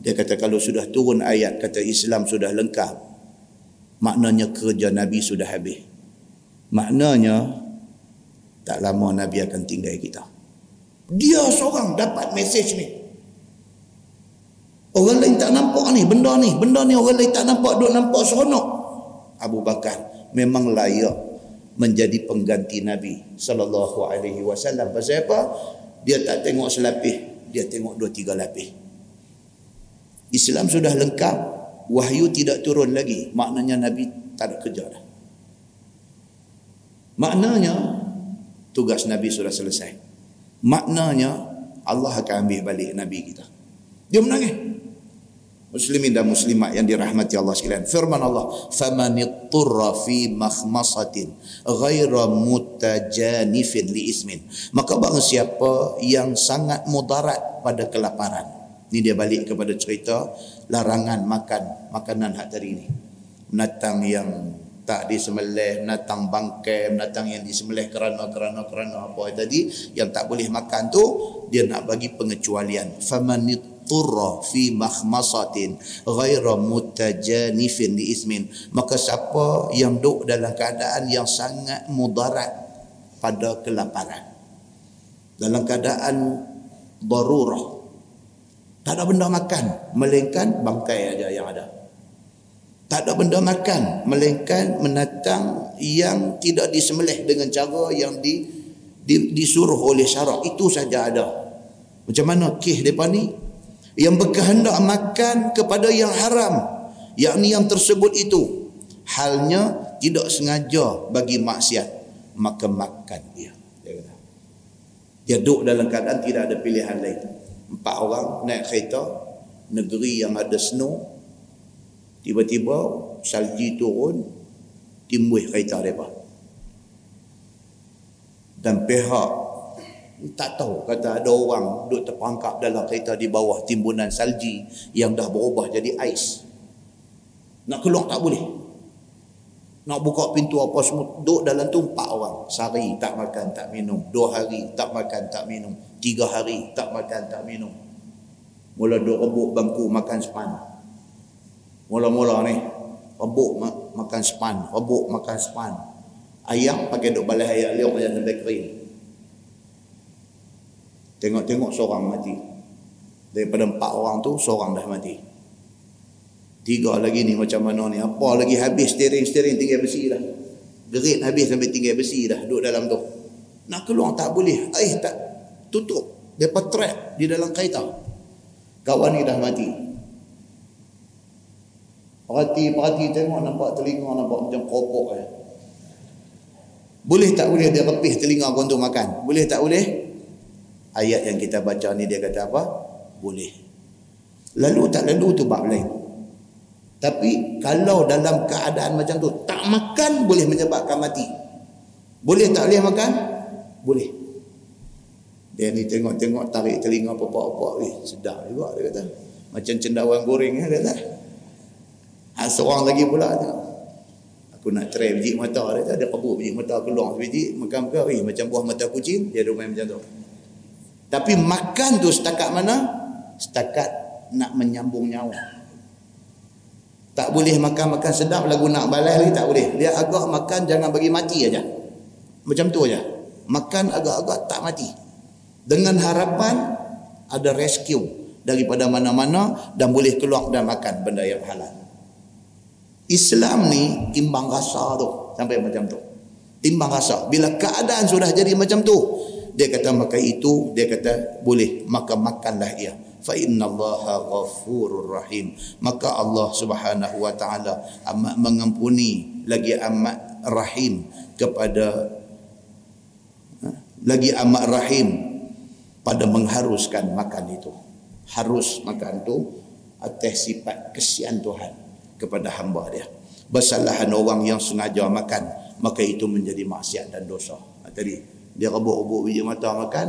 Dia kata kalau sudah turun ayat kata Islam sudah lengkap. Maknanya kerja Nabi sudah habis. Maknanya tak lama Nabi akan tinggal kita. Dia seorang dapat mesej ni. Orang lain tak nampak ni, benda ni. Benda ni orang lain tak nampak, duk nampak seronok. Abu Bakar memang layak menjadi pengganti Nabi sallallahu alaihi wasallam. Pasal apa? Dia tak tengok selapis, dia tengok dua tiga lapis. Islam sudah lengkap, wahyu tidak turun lagi. Maknanya Nabi tak ada kerja dah. Maknanya tugas Nabi sudah selesai. Maknanya Allah akan ambil balik Nabi kita. Dia menangis muslimin dan muslimat yang dirahmati Allah sekalian firman Allah famanitturra fi makhmasatin ghaira mutajanifin li ismin maka barang siapa yang sangat mudarat pada kelaparan ini dia balik kepada cerita larangan makan makanan hak tadi ini menatang yang tak disembelih, menatang bangkai, menatang yang disembelih kerana kerana kerana apa. Tadi yang tak boleh makan tu dia nak bagi pengecualian. Famanit turra fi makhmasatin ghaira mutajanifin li ismin. Maka siapa yang duduk dalam keadaan yang sangat mudarat pada kelaparan dalam keadaan darurah tak ada benda makan melainkan bangkai aja yang ada tak ada benda makan melainkan menatang yang tidak disembelih dengan cara yang di, di disuruh oleh syarak. Itu saja ada. Macam mana kih depa ni? Yang berkehendak makan kepada yang haram yakni yang tersebut itu. Halnya tidak sengaja bagi maksiat maka makan dia. Dia dia duduk dalam keadaan tidak ada pilihan lain. Empat orang naik kereta negeri yang ada snow Tiba-tiba salji turun timbul kereta mereka. Dan pihak tak tahu kata ada orang duduk terperangkap dalam kereta di bawah timbunan salji yang dah berubah jadi ais. Nak keluar tak boleh. Nak buka pintu apa semua. Duduk dalam tu empat orang. Sehari tak makan, tak minum. Dua hari tak makan, tak minum. Tiga hari tak makan, tak minum. Mula duduk rebuk bangku makan sepan. Mula-mula ni rebuk makan span, rebuk makan span. Ayam pakai duk balai ayam liuk macam sampai kering. Tengok-tengok seorang mati. Daripada empat orang tu seorang dah mati. Tiga lagi ni macam mana ni? Apa lagi habis steering-steering tinggal besi dah. Gerit habis sampai tinggal besi dah duduk dalam tu. Nak keluar tak boleh. Air tak tutup. Depa trap di dalam kereta. Kawan ni dah mati. Perhati-perhati tengok nampak telinga nampak macam kopok eh. Boleh tak boleh dia lepih telinga kau untuk makan? Boleh tak boleh? Ayat yang kita baca ni dia kata apa? Boleh. Lalu tak lalu tu bab lain. Tapi kalau dalam keadaan macam tu tak makan boleh menyebabkan mati. Boleh tak boleh makan? Boleh. Dia ni tengok-tengok tarik telinga popok-popok. Eh, sedap juga dia kata. Macam cendawan goreng dia kata. Ha, seorang lagi pula aku nak try biji mata dia ada kebuk biji mata keluar biji makan ke eh, macam buah mata kucing dia ada main macam tu. Tapi makan tu setakat mana? Setakat nak menyambung nyawa. Tak boleh makan-makan sedap lagu nak balai lagi tak boleh. Dia agak makan jangan bagi mati aja. Macam tu aja. Makan agak-agak tak mati. Dengan harapan ada rescue daripada mana-mana dan boleh keluar dan makan benda yang halal Islam ni timbang rasa tu sampai macam tu. Timbang rasa. Bila keadaan sudah jadi macam tu, dia kata maka itu dia kata boleh maka makanlah ia. Fa innallaha ghafurur rahim. Maka Allah Subhanahu wa taala amat mengampuni lagi amat rahim kepada ha, lagi amat rahim pada mengharuskan makan itu. Harus makan itu atas sifat kesian Tuhan kepada hamba dia. Bersalahan orang yang sengaja makan, maka itu menjadi maksiat dan dosa. Ha, tadi dia rebuk-rebuk biji mata makan,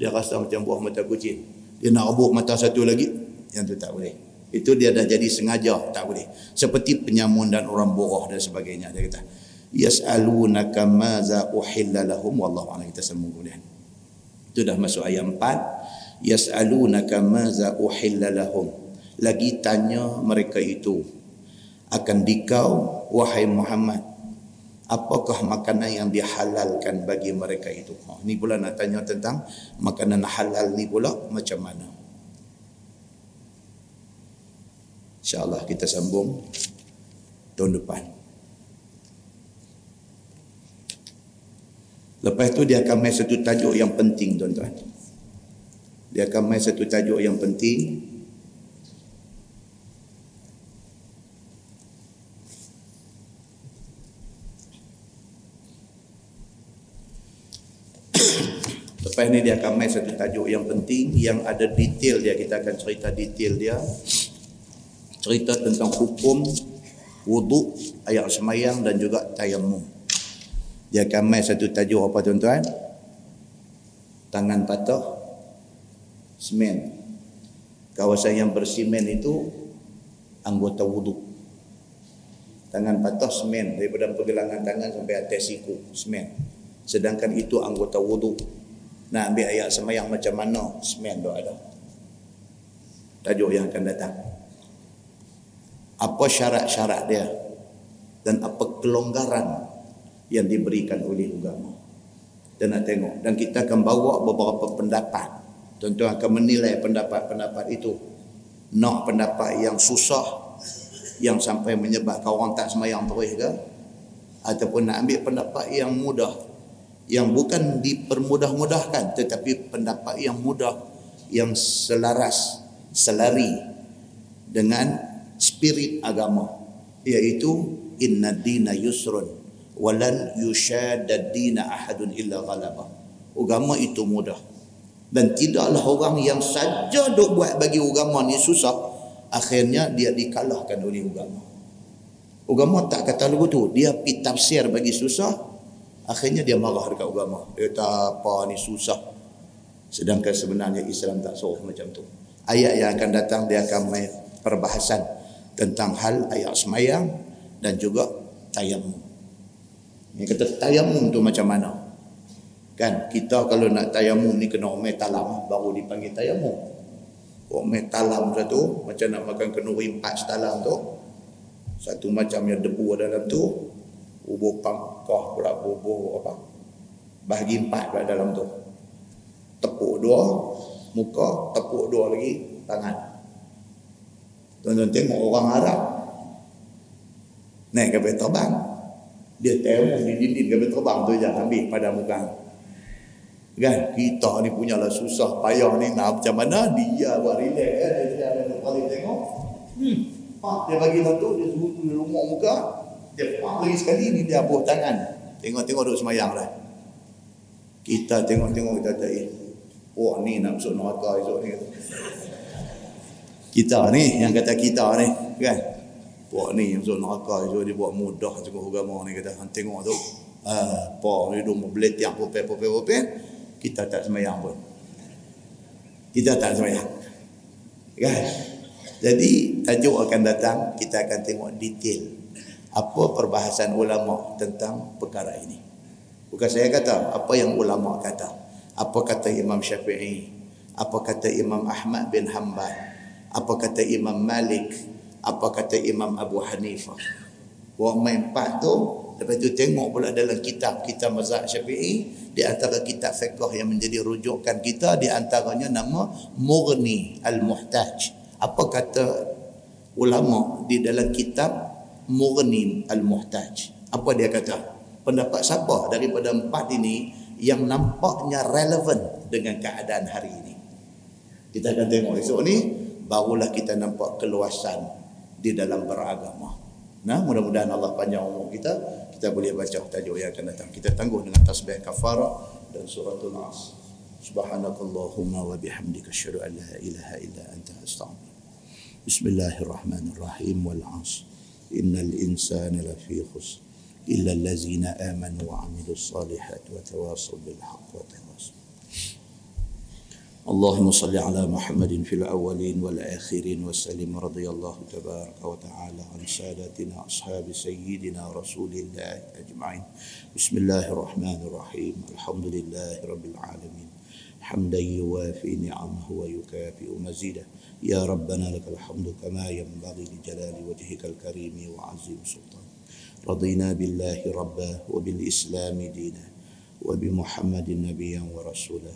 dia rasa macam buah mata kucing. Dia nak rebuk mata satu lagi, yang tu tak boleh. Itu dia dah jadi sengaja, tak boleh. Seperti penyamun dan orang boroh dan sebagainya. Dia kata, Yas'alunaka maza uhilla lahum wallahu a'lam kita sambung kemudian. Itu dah masuk ayat 4. Yas'alunaka maza uhilla lahum. Lagi tanya mereka itu akan dikau wahai Muhammad apakah makanan yang dihalalkan bagi mereka itu? Ha, ni pula nak tanya tentang makanan halal ni pula macam mana? Insyaallah kita sambung tahun depan. Lepas tu dia akan main satu tajuk yang penting tuan-tuan. Dia akan main satu tajuk yang penting Lepas ni dia akan main satu tajuk yang penting yang ada detail dia kita akan cerita detail dia. Cerita tentang hukum wuduk, ayat semayang dan juga tayamum. Dia akan main satu tajuk apa tuan-tuan? Tangan patah semen. Kawasan yang bersimen itu anggota wuduk. Tangan patah semen daripada pergelangan tangan sampai atas siku semen. Sedangkan itu anggota wuduk nak ambil ayat semayang macam mana? Semen tu ada tajuk yang akan datang. Apa syarat-syarat dia? Dan apa kelonggaran yang diberikan oleh agama? Dan nak tengok. Dan kita akan bawa beberapa pendapat. Tuan-tuan akan menilai pendapat-pendapat itu. Nak pendapat yang susah yang sampai menyebabkan orang tak semayang terus ke? Ataupun nak ambil pendapat yang mudah yang bukan dipermudah-mudahkan tetapi pendapat yang mudah yang selaras selari dengan spirit agama iaitu inna dina yusrun walan yushadad dina ahadun illa ghalabah agama itu mudah dan tidaklah orang yang saja duk buat bagi agama ni susah akhirnya dia dikalahkan oleh agama. Agama tak kata lagu tu, dia pi tafsir bagi susah, akhirnya dia marah dekat agama. Dia kata apa ni susah. Sedangkan sebenarnya Islam tak suruh macam tu. Ayat yang akan datang dia akan main perbahasan tentang hal ayat semayang dan juga tayamum. Yang kata tayamum tu macam mana? Kan kita kalau nak tayamum ni kena umai talam baru dipanggil tayamum. Orang talam satu Macam nak makan kenuri empat setalam tu Satu macam yang debu dalam tu Bubuh pangkah pula bubuh apa. Bahagi empat pula dalam tu. Tepuk dua Muka Tepuk dua lagi Tangan. Tuan-tuan tengok orang Arab. Naik kapal terbang. Dia temu di dinding kapal terbang tu je Ambil pada muka. Kan kita ni punya lah susah payah ni. Nak macam mana? Dia buat relax kan dia ada kali tengok. Hmm. Pak dia bagi satu dia suruh di rumah muka dia pak lagi sekali ni dia buat tangan. Tengok-tengok duk semayang dah. Kita tengok-tengok kita tak eh. Wah ni nak masuk neraka esok ni. Kita ni yang kata kita ni kan. Wah ni yang masuk neraka esok dia buat mudah cukup agama ni kata tengok tu. Ah, apa ni duk meletiak popel-popel-popel kita tak semayang pun. Kita tak semayang. Kan? Jadi tajuk akan datang, kita akan tengok detail apa perbahasan ulama tentang perkara ini. Bukan saya kata, apa yang ulama kata. Apa kata Imam Syafi'i, apa kata Imam Ahmad bin Hanbal, apa kata Imam Malik, apa kata Imam Abu Hanifah. Orang main empat tu, lepas tu tengok pula dalam kitab kita mazhab Syafi'i, di antara kitab fiqh yang menjadi rujukan kita di antaranya nama Mughni Al-Muhtaj. Apa kata ulama di dalam kitab Mughni Al-Muhtaj? Apa dia kata? Pendapat siapa daripada empat ini yang nampaknya relevan dengan keadaan hari ini? Kita akan tengok esok ni barulah kita nampak keluasan di dalam beragama. Nah, mudah-mudahan Allah panjang umur kita kita boleh baca tajuk yang akan datang. Kita tangguh dengan tasbih kafara dan suratul as. Subhanakallahumma wa bihamdika asyhadu an la ilaha illa anta astaghfiruka. Bismillahirrahmanirrahim wal 'asr. Illa allazina amanu wa 'amilus salihati wa tawassaw bil haqqi wa tawassaw اللهم صل على محمد في الأولين والآخرين وسلم رضي الله تبارك وتعالى عن سادتنا أصحاب سيدنا رسول الله أجمعين. بسم الله الرحمن الرحيم. الحمد لله رب العالمين. حمدا يوافي نعمه ويكافئ مزيده. يا ربنا لك الحمد كما ينبغي لجلال وجهك الكريم وعظيم سلطانك رضينا بالله ربا وبالإسلام دينا وبمحمد نبيا ورسولا.